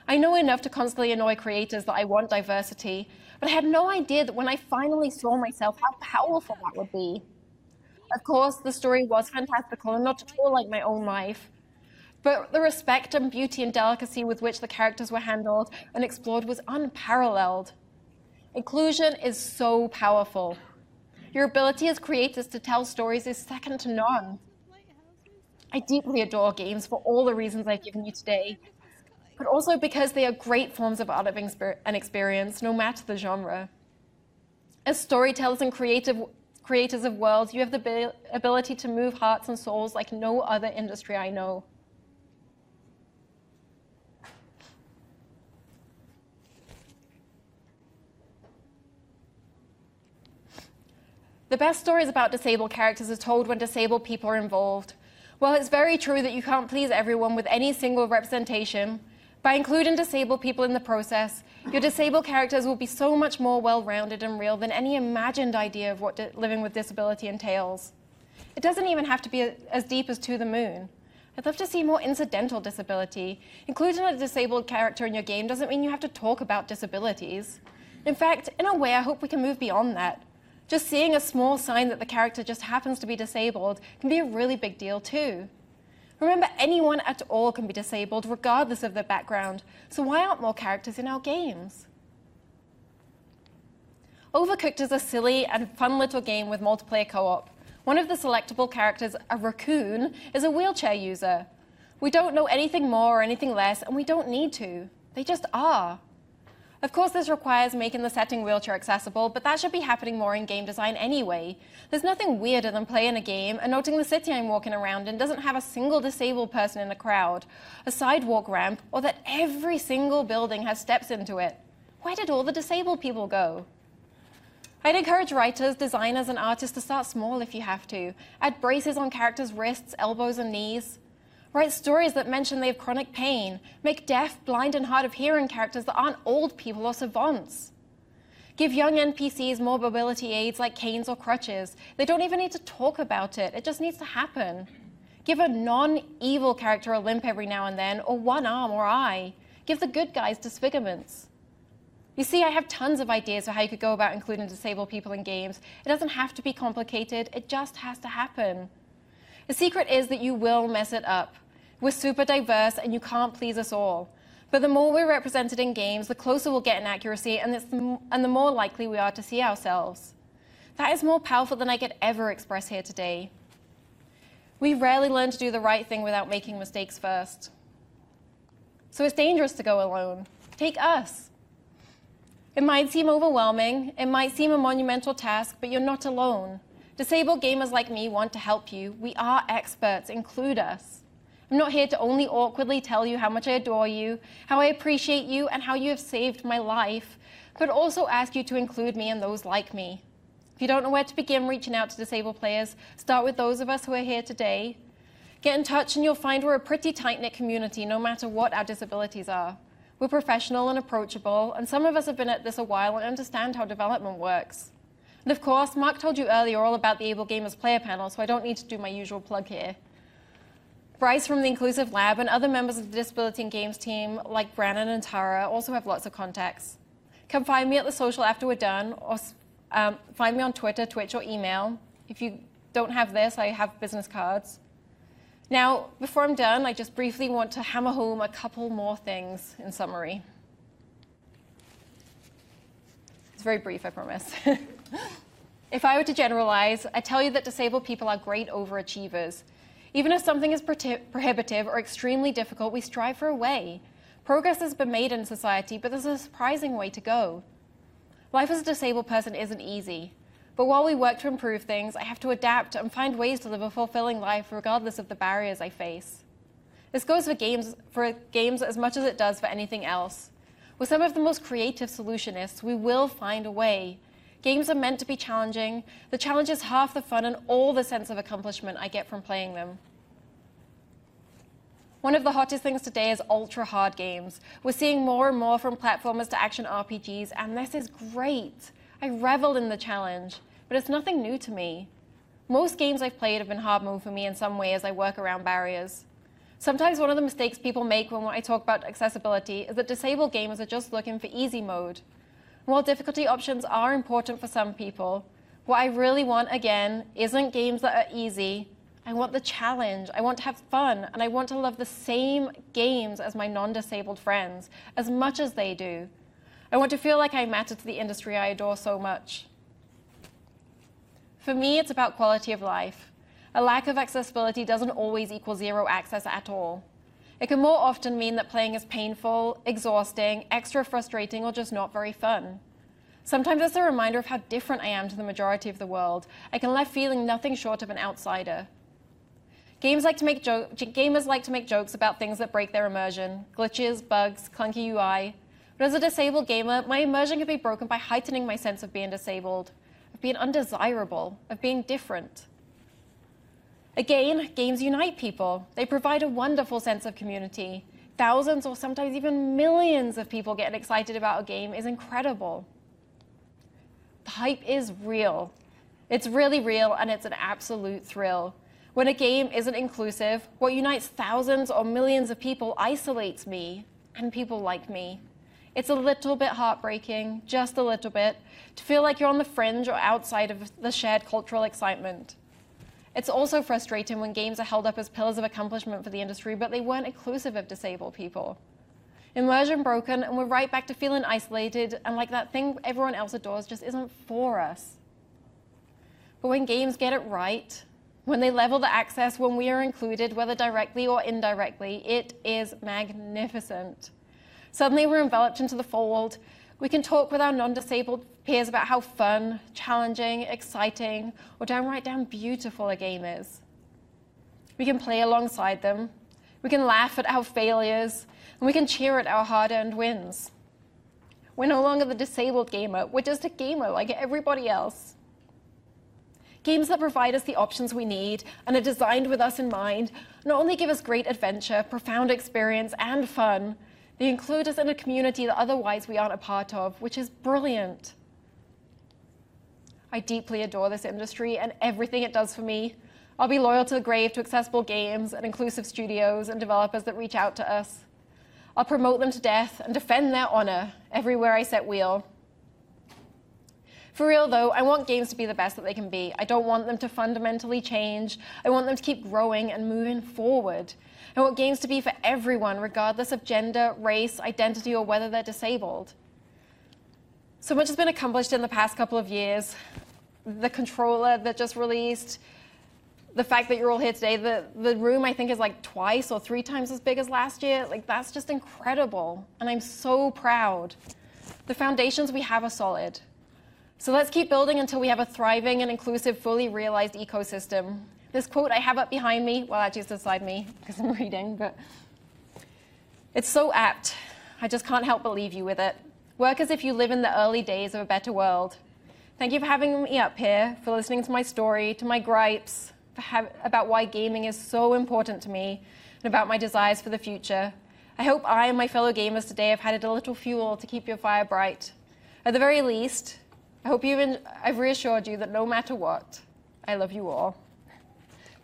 S1: I know enough to constantly annoy creators that I want diversity, but I had no idea that when I finally saw myself, how powerful that would be. Of course, the story was fantastical and not at all like my own life. But the respect and beauty and delicacy with which the characters were handled and explored was unparalleled. Inclusion is so powerful. Your ability as creators to tell stories is second to none. I deeply adore games for all the reasons I've given you today, but also because they are great forms of art and experience, no matter the genre. As storytellers and creative, creators of worlds, you have the ability to move hearts and souls like no other industry I know. The best stories about disabled characters are told when disabled people are involved. While it's very true that you can't please everyone with any single representation, by including disabled people in the process, your disabled characters will be so much more well-rounded and real than any imagined idea of what living with disability entails. It doesn't even have to be as deep as To the Moon. I'd love to see more incidental disability. Including a disabled character in your game doesn't mean you have to talk about disabilities. In fact, in a way, I hope we can move beyond that. Just seeing a small sign that the character just happens to be disabled can be a really big deal too. Remember, anyone at all can be disabled regardless of their background, so why aren't more characters in our games? Overcooked is a silly and fun little game with multiplayer co-op. One of the selectable characters, a raccoon, is a wheelchair user. We don't know anything more or anything less, and we don't need to. They just are. Of course, this requires making the setting wheelchair accessible, but that should be happening more in game design anyway. There's nothing weirder than playing a game and noting the city I'm walking around in doesn't have a single disabled person in the crowd, a sidewalk ramp, or that every single building has steps into it. Where did all the disabled people go? I'd encourage writers, designers, and artists to start small if you have to. Add braces on characters' wrists, elbows, and knees. Write stories that mention they have chronic pain. Make deaf, blind, and hard of hearing characters that aren't old people or savants. Give young NPCs more mobility aids like canes or crutches. They don't even need to talk about it, it just needs to happen. Give a non evil character a limp every now and then, or one arm or eye. Give the good guys disfigurements. You see, I have tons of ideas for how you could go about including disabled people in games. It doesn't have to be complicated, it just has to happen. The secret is that you will mess it up. We're super diverse and you can't please us all. But the more we're represented in games, the closer we'll get in accuracy and, the, and the more likely we are to see ourselves. That is more powerful than I could ever express here today. We rarely learn to do the right thing without making mistakes first. So it's dangerous to go alone. Take us. It might seem overwhelming, it might seem a monumental task, but you're not alone. Disabled gamers like me want to help you. We are experts, include us. I'm not here to only awkwardly tell you how much I adore you, how I appreciate you, and how you have saved my life, but also ask you to include me and those like me. If you don't know where to begin reaching out to disabled players, start with those of us who are here today. Get in touch and you'll find we're a pretty tight-knit community no matter what our disabilities are. We're professional and approachable, and some of us have been at this a while and understand how development works. And of course, Mark told you earlier all about the AbleGamers player panel, so I don't need to do my usual plug here. Bryce from the Inclusive Lab and other members of the Disability in Games team, like Brannon and Tara, also have lots of contacts. Come find me at the social after we're done, or um, find me on Twitter, Twitch, or email. If you don't have this, I have business cards. Now, before I'm done, I just briefly want to hammer home a couple more things in summary. It's very brief, I promise. if I were to generalize, I tell you that disabled people are great overachievers. Even if something is prohibitive or extremely difficult, we strive for a way. Progress has been made in society, but there's a surprising way to go. Life as a disabled person isn't easy. But while we work to improve things, I have to adapt and find ways to live a fulfilling life regardless of the barriers I face. This goes for games, for games as much as it does for anything else. With some of the most creative solutionists, we will find a way. Games are meant to be challenging. The challenge is half the fun and all the sense of accomplishment I get from playing them. One of the hottest things today is ultra hard games. We're seeing more and more from platformers to action RPGs, and this is great. I reveled in the challenge, but it's nothing new to me. Most games I've played have been hard mode for me in some way as I work around barriers. Sometimes one of the mistakes people make when I talk about accessibility is that disabled gamers are just looking for easy mode. While difficulty options are important for some people, what I really want again isn't games that are easy, I want the challenge. I want to have fun. And I want to love the same games as my non disabled friends as much as they do. I want to feel like I matter to the industry I adore so much. For me, it's about quality of life. A lack of accessibility doesn't always equal zero access at all. It can more often mean that playing is painful, exhausting, extra frustrating, or just not very fun. Sometimes it's a reminder of how different I am to the majority of the world. I can leave feeling nothing short of an outsider. Games like to make gamers like to make jokes about things that break their immersion glitches, bugs, clunky UI. But as a disabled gamer, my immersion can be broken by heightening my sense of being disabled, of being undesirable, of being different. Again, games unite people. They provide a wonderful sense of community. Thousands or sometimes even millions of people getting excited about a game is incredible. The hype is real. It's really real and it's an absolute thrill. When a game isn't inclusive, what unites thousands or millions of people isolates me and people like me. It's a little bit heartbreaking, just a little bit, to feel like you're on the fringe or outside of the shared cultural excitement. It's also frustrating when games are held up as pillars of accomplishment for the industry, but they weren't inclusive of disabled people. Immersion broken, and we're right back to feeling isolated and like that thing everyone else adores just isn't for us. But when games get it right, when they level the access, when we are included, whether directly or indirectly, it is magnificent. Suddenly we're enveloped into the fold. We can talk with our non-disabled peers about how fun, challenging, exciting, or downright damn beautiful a game is. We can play alongside them. We can laugh at our failures, and we can cheer at our hard-earned wins. We're no longer the disabled gamer. We're just a gamer like everybody else. Games that provide us the options we need and are designed with us in mind not only give us great adventure, profound experience, and fun, they include us in a community that otherwise we aren't a part of, which is brilliant. I deeply adore this industry and everything it does for me. I'll be loyal to the grave to accessible games and inclusive studios and developers that reach out to us. I'll promote them to death and defend their honor everywhere I set wheel. For real though, I want games to be the best that they can be. I don't want them to fundamentally change. I want them to keep growing and moving forward. I want games to be for everyone, regardless of gender, race, identity, or whether they're disabled. So much has been accomplished in the past couple of years. The controller that just released, the fact that you're all here today, the, the room I think is like twice or three times as big as last year. Like that's just incredible. And I'm so proud. The foundations we have are solid. So let's keep building until we have a thriving and inclusive, fully realized ecosystem. This quote I have up behind me, well, actually it's beside me because I'm reading, but it's so apt. I just can't help but leave you with it. Work as if you live in the early days of a better world. Thank you for having me up here, for listening to my story, to my gripes, about why gaming is so important to me, and about my desires for the future. I hope I and my fellow gamers today have had a little fuel to keep your fire bright. At the very least, I hope I've reassured you that no matter what, I love you all.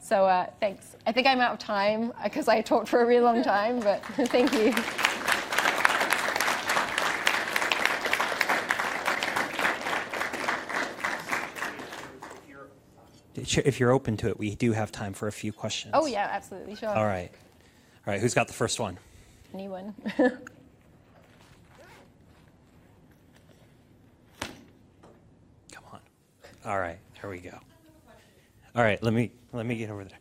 S1: So uh, thanks. I think I'm out of time because I talked for a really long time, but thank you.
S3: If you're open to it, we do have time for a few questions.
S1: Oh yeah, absolutely, sure.
S3: All right. All right, who's got the first one?
S1: Anyone? Come on.
S3: All right, there we go. All right, let me let me get over there.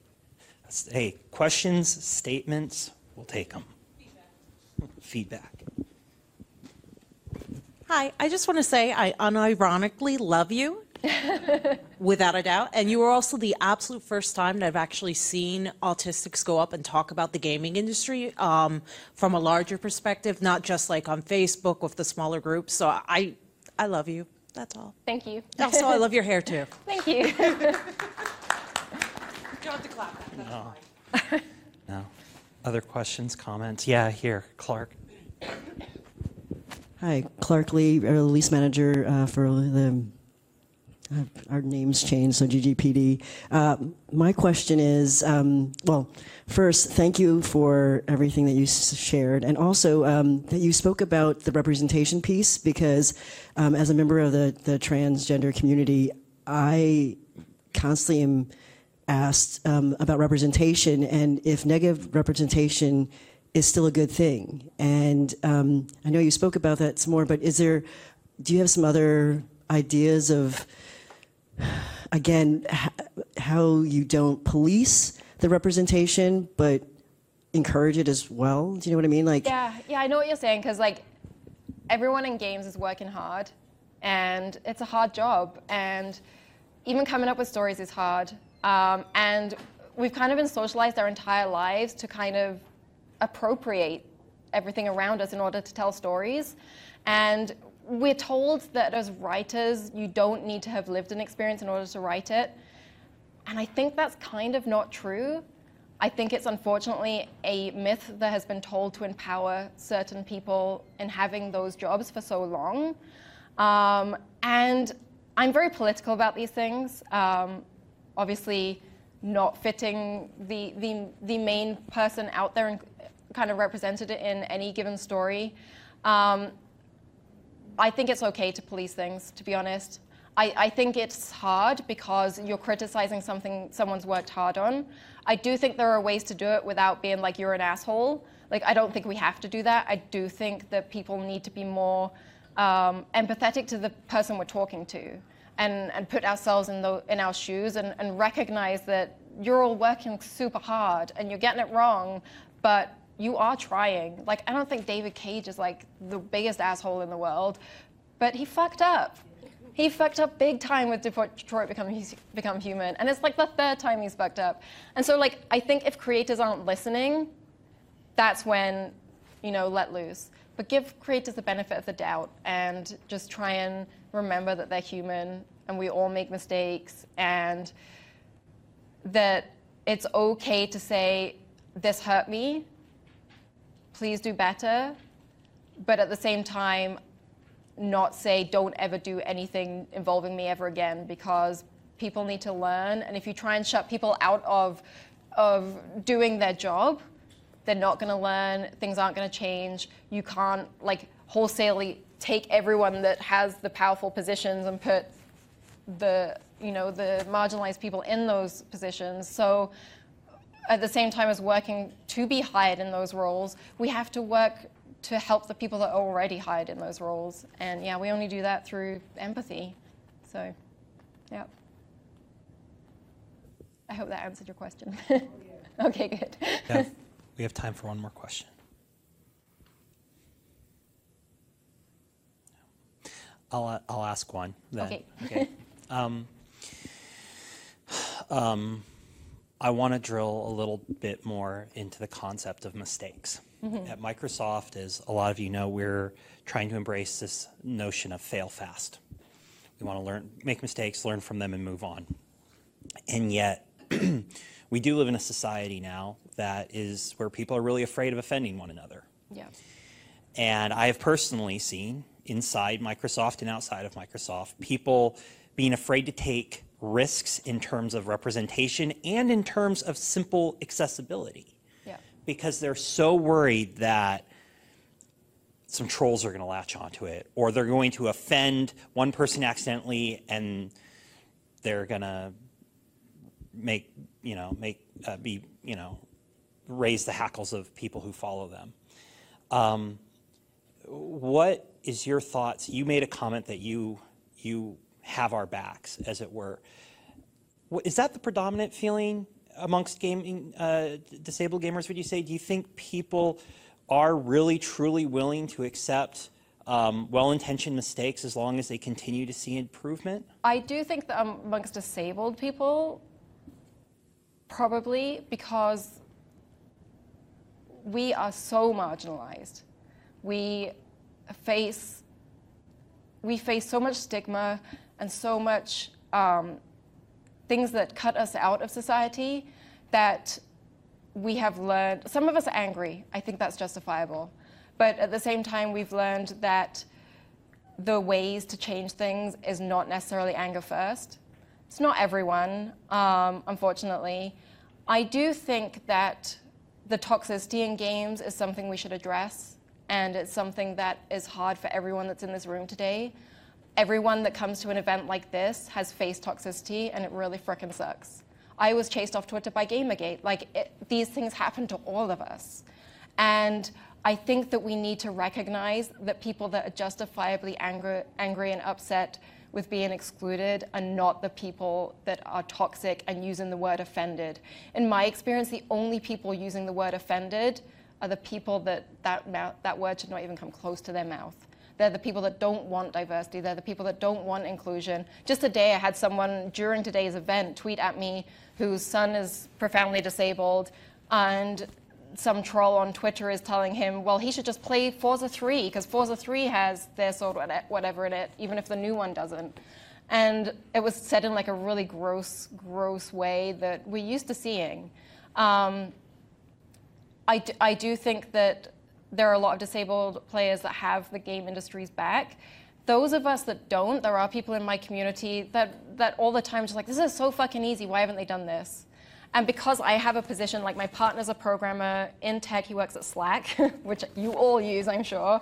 S3: Hey, questions, statements, we'll take them. Feedback.
S4: Hi, I just want to say I unironically love you. Without a doubt. And you were also the absolute first time that I've actually seen autistics go up and talk about the gaming industry um, from a larger perspective, not just like on Facebook with the smaller groups. So I, I love you. That's all.
S1: Thank you.
S4: Also, I love your hair too.
S1: Thank you.
S4: You don't have to clap. That's
S3: No. Other questions, comments? Yeah, here, Clark.
S5: Hi, Clark Lee, uh, lease manager uh, for the. Uh, our names changed, so GGPD. Uh, my question is, um, well, first, thank you for everything that you s- shared, and also um, that you spoke about the representation piece, because um, as a member of the, the transgender community, I constantly am asked um, about representation and if negative representation is still a good thing. And um, I know you spoke about that some more, but is there, do you have some other ideas of, again, how you don't police the representation, but encourage it as well? Do you know what I mean? Like,
S1: Yeah, yeah, I know what you're saying because like everyone in games is working hard, and it's a hard job, and even coming up with stories is hard. Um, and we've kind of been socialized our entire lives to kind of appropriate everything around us in order to tell stories, and we're told that as writers, you don't need to have lived an experience in order to write it. And I think that's kind of not true. I think it's unfortunately a myth that has been told to empower certain people in having those jobs for so long. Um, and I'm very political about these things. Um, obviously, not fitting the, the, the main person out there and kind of represented it in any given story. Um, I think it's okay to police things, to be honest. I, I think it's hard because you're criticizing something someone's worked hard on. I do think there are ways to do it without being like you're an asshole. Like, I don't think we have to do that. I do think that people need to be more um, empathetic to the person we're talking to and, and put ourselves in, the, in our shoes and, and recognize that you're all working super hard and you're getting it wrong, but you are trying. Like, I don't think David Cage is like the biggest asshole in the world, but he fucked up. He fucked up big time with Detroit Become, Become Human. And it's like the third time he's fucked up. And so, like, I think if creators aren't listening, that's when, you know, let loose. But give creators the benefit of the doubt and just try and remember that they're human and we all make mistakes and that it's okay to say, this hurt me, please do better. But at the same time, not say, don't ever do anything involving me ever again because people need to learn. And if you try and shut people out of, of doing their job, they're not going to learn, things aren't going to change. You can't like wholesalely take everyone that has the powerful positions and put the you know the marginalized people in those positions. So at the same time as working to be hired in those roles, we have to work to help the people that are already hired in those roles. And yeah, we only do that through empathy. So, yeah. I hope that answered your question. Oh, okay, good.
S3: Have, we have time for one more question. I'll, uh, I'll ask one then.
S1: Okay.
S3: Okay. Um, um, I want to drill a little bit more into the concept of mistakes. At Microsoft, as a lot of you know, we're trying to embrace this notion of fail fast. We want to learn, make mistakes, learn from them, and move on. And yet, we do live in a society now that is where people are really afraid of offending one another.
S1: Yeah.
S3: And I have personally seen inside Microsoft and outside of Microsoft people being afraid to take risks in terms of representation and in terms of simple accessibility
S1: Yeah.
S3: because they're so worried that some trolls are going to latch onto it or they're going to offend one person accidentally and they're going to make you know make uh, be you know raise the hackles of people who follow them um, what is your thoughts you made a comment that you you have our backs as it were is that the predominant feeling amongst gaming uh, disabled gamers would you say do you think people are really truly willing to accept um, well-intentioned mistakes as long as they continue to see improvement?
S1: I do think that amongst disabled people, probably because we are so marginalized. We face we face so much stigma and so much um, things that cut us out of society that we have learned. Some of us are angry. I think that's justifiable. But at the same time, we've learned that the ways to change things is not necessarily anger first. It's not everyone, um, unfortunately. I do think that the toxicity in games is something we should address, and it's something that is hard for everyone that's in this room today. Everyone that comes to an event like this has faced toxicity, and it really frickin' sucks. I was chased off Twitter by Gamergate. Like, it, these things happen to all of us. And I think that we need to recognize that people that are justifiably angry, angry and upset with being excluded are not the people that are toxic and using the word offended. In my experience, the only people using the word offended are the people that that, mouth, that word should not even come close to their mouth. They're the people that don't want diversity. They're the people that don't want inclusion. Just today, I had someone during today's event tweet at me whose son is profoundly disabled, and some troll on Twitter is telling him, well, he should just play Forza 3 because Forza 3 has their sword whatever in it, even if the new one doesn't. And it was said in like a really gross, gross way that we're used to seeing. Um, I, d- I do think that there are a lot of disabled players that have the game industry's back. Those of us that don't, there are people in my community that, that all the time just like, this is so fucking easy, why haven't they done this? And because I have a position, like my partner's a programmer in tech, he works at Slack, which you all use, I'm sure.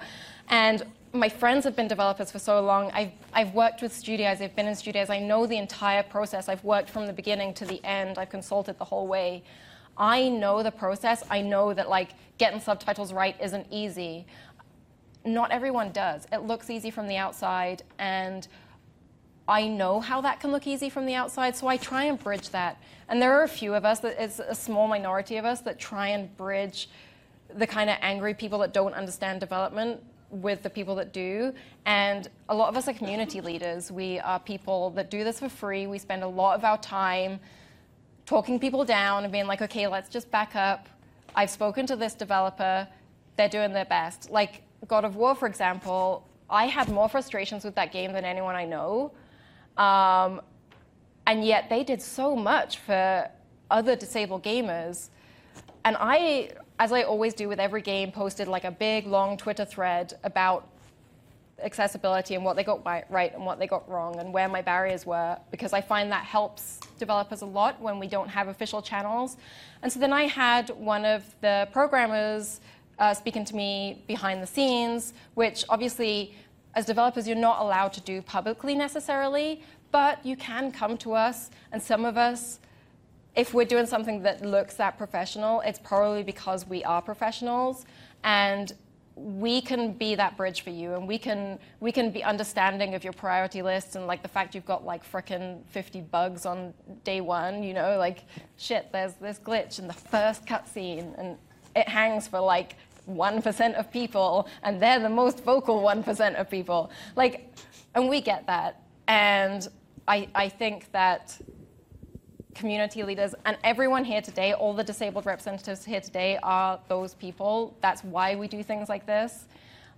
S1: And my friends have been developers for so long. I've, I've worked with studios, I've been in studios, I know the entire process. I've worked from the beginning to the end, I've consulted the whole way. I know the process. I know that like getting subtitles right isn't easy. Not everyone does. It looks easy from the outside, and I know how that can look easy from the outside, so I try and bridge that. And there are a few of us, that it's a small minority of us, that try and bridge the kind of angry people that don't understand development with the people that do. And a lot of us are community leaders. We are people that do this for free. We spend a lot of our time talking people down and being like, okay, let's just back up. I've spoken to this developer. They're doing their best. Like God of War, for example, I had more frustrations with that game than anyone I know. Um, and yet they did so much for other disabled gamers. And I, as I always do with every game, posted like a big long Twitter thread about accessibility and what they got right and what they got wrong and where my barriers were because I find that helps developers a lot when we don't have official channels. And so then I had one of the programmers uh, speaking to me behind the scenes, which obviously as developers you're not allowed to do publicly necessarily, but you can come to us, and some of us, if we're doing something that looks that professional, it's probably because we are professionals, and we can be that bridge for you and we can we can be understanding of your priority list and like the fact you've got like frickin' 50 bugs on day one you know? Like shit there's this glitch in the first cutscene and it hangs for like 1% of people and they're the most vocal 1% of people. Like and we get that. And I, I think that community leaders and everyone here today, all the disabled representatives here today are those people. That's why we do things like this.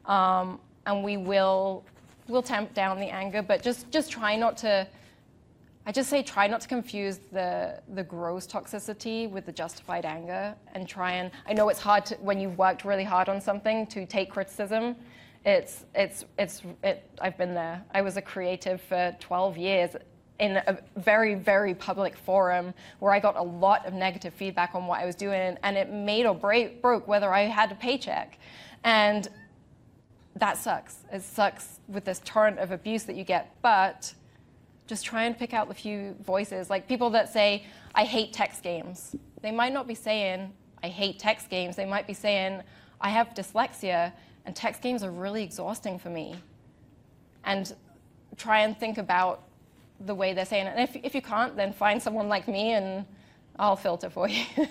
S1: Um, and we will will tamp down the anger, but just just try not to I just say try not to confuse the the gross toxicity with the justified anger and try and I know it's hard to, when you've worked really hard on something to take criticism it's, it's, it's, it, I've been there. I was a creative for 12 years in a very, very public forum where I got a lot of negative feedback on what I was doing, and it made or break, broke whether I had a paycheck. And that sucks. It sucks with this torrent of abuse that you get, but just try and pick out the few voices. Like people that say, I hate text games. They might not be saying, I hate text games. They might be saying, I have dyslexia and text games are really exhausting for me. And try and think about the way they're saying it. And if, if you can't, then find someone like me and I'll filter for you.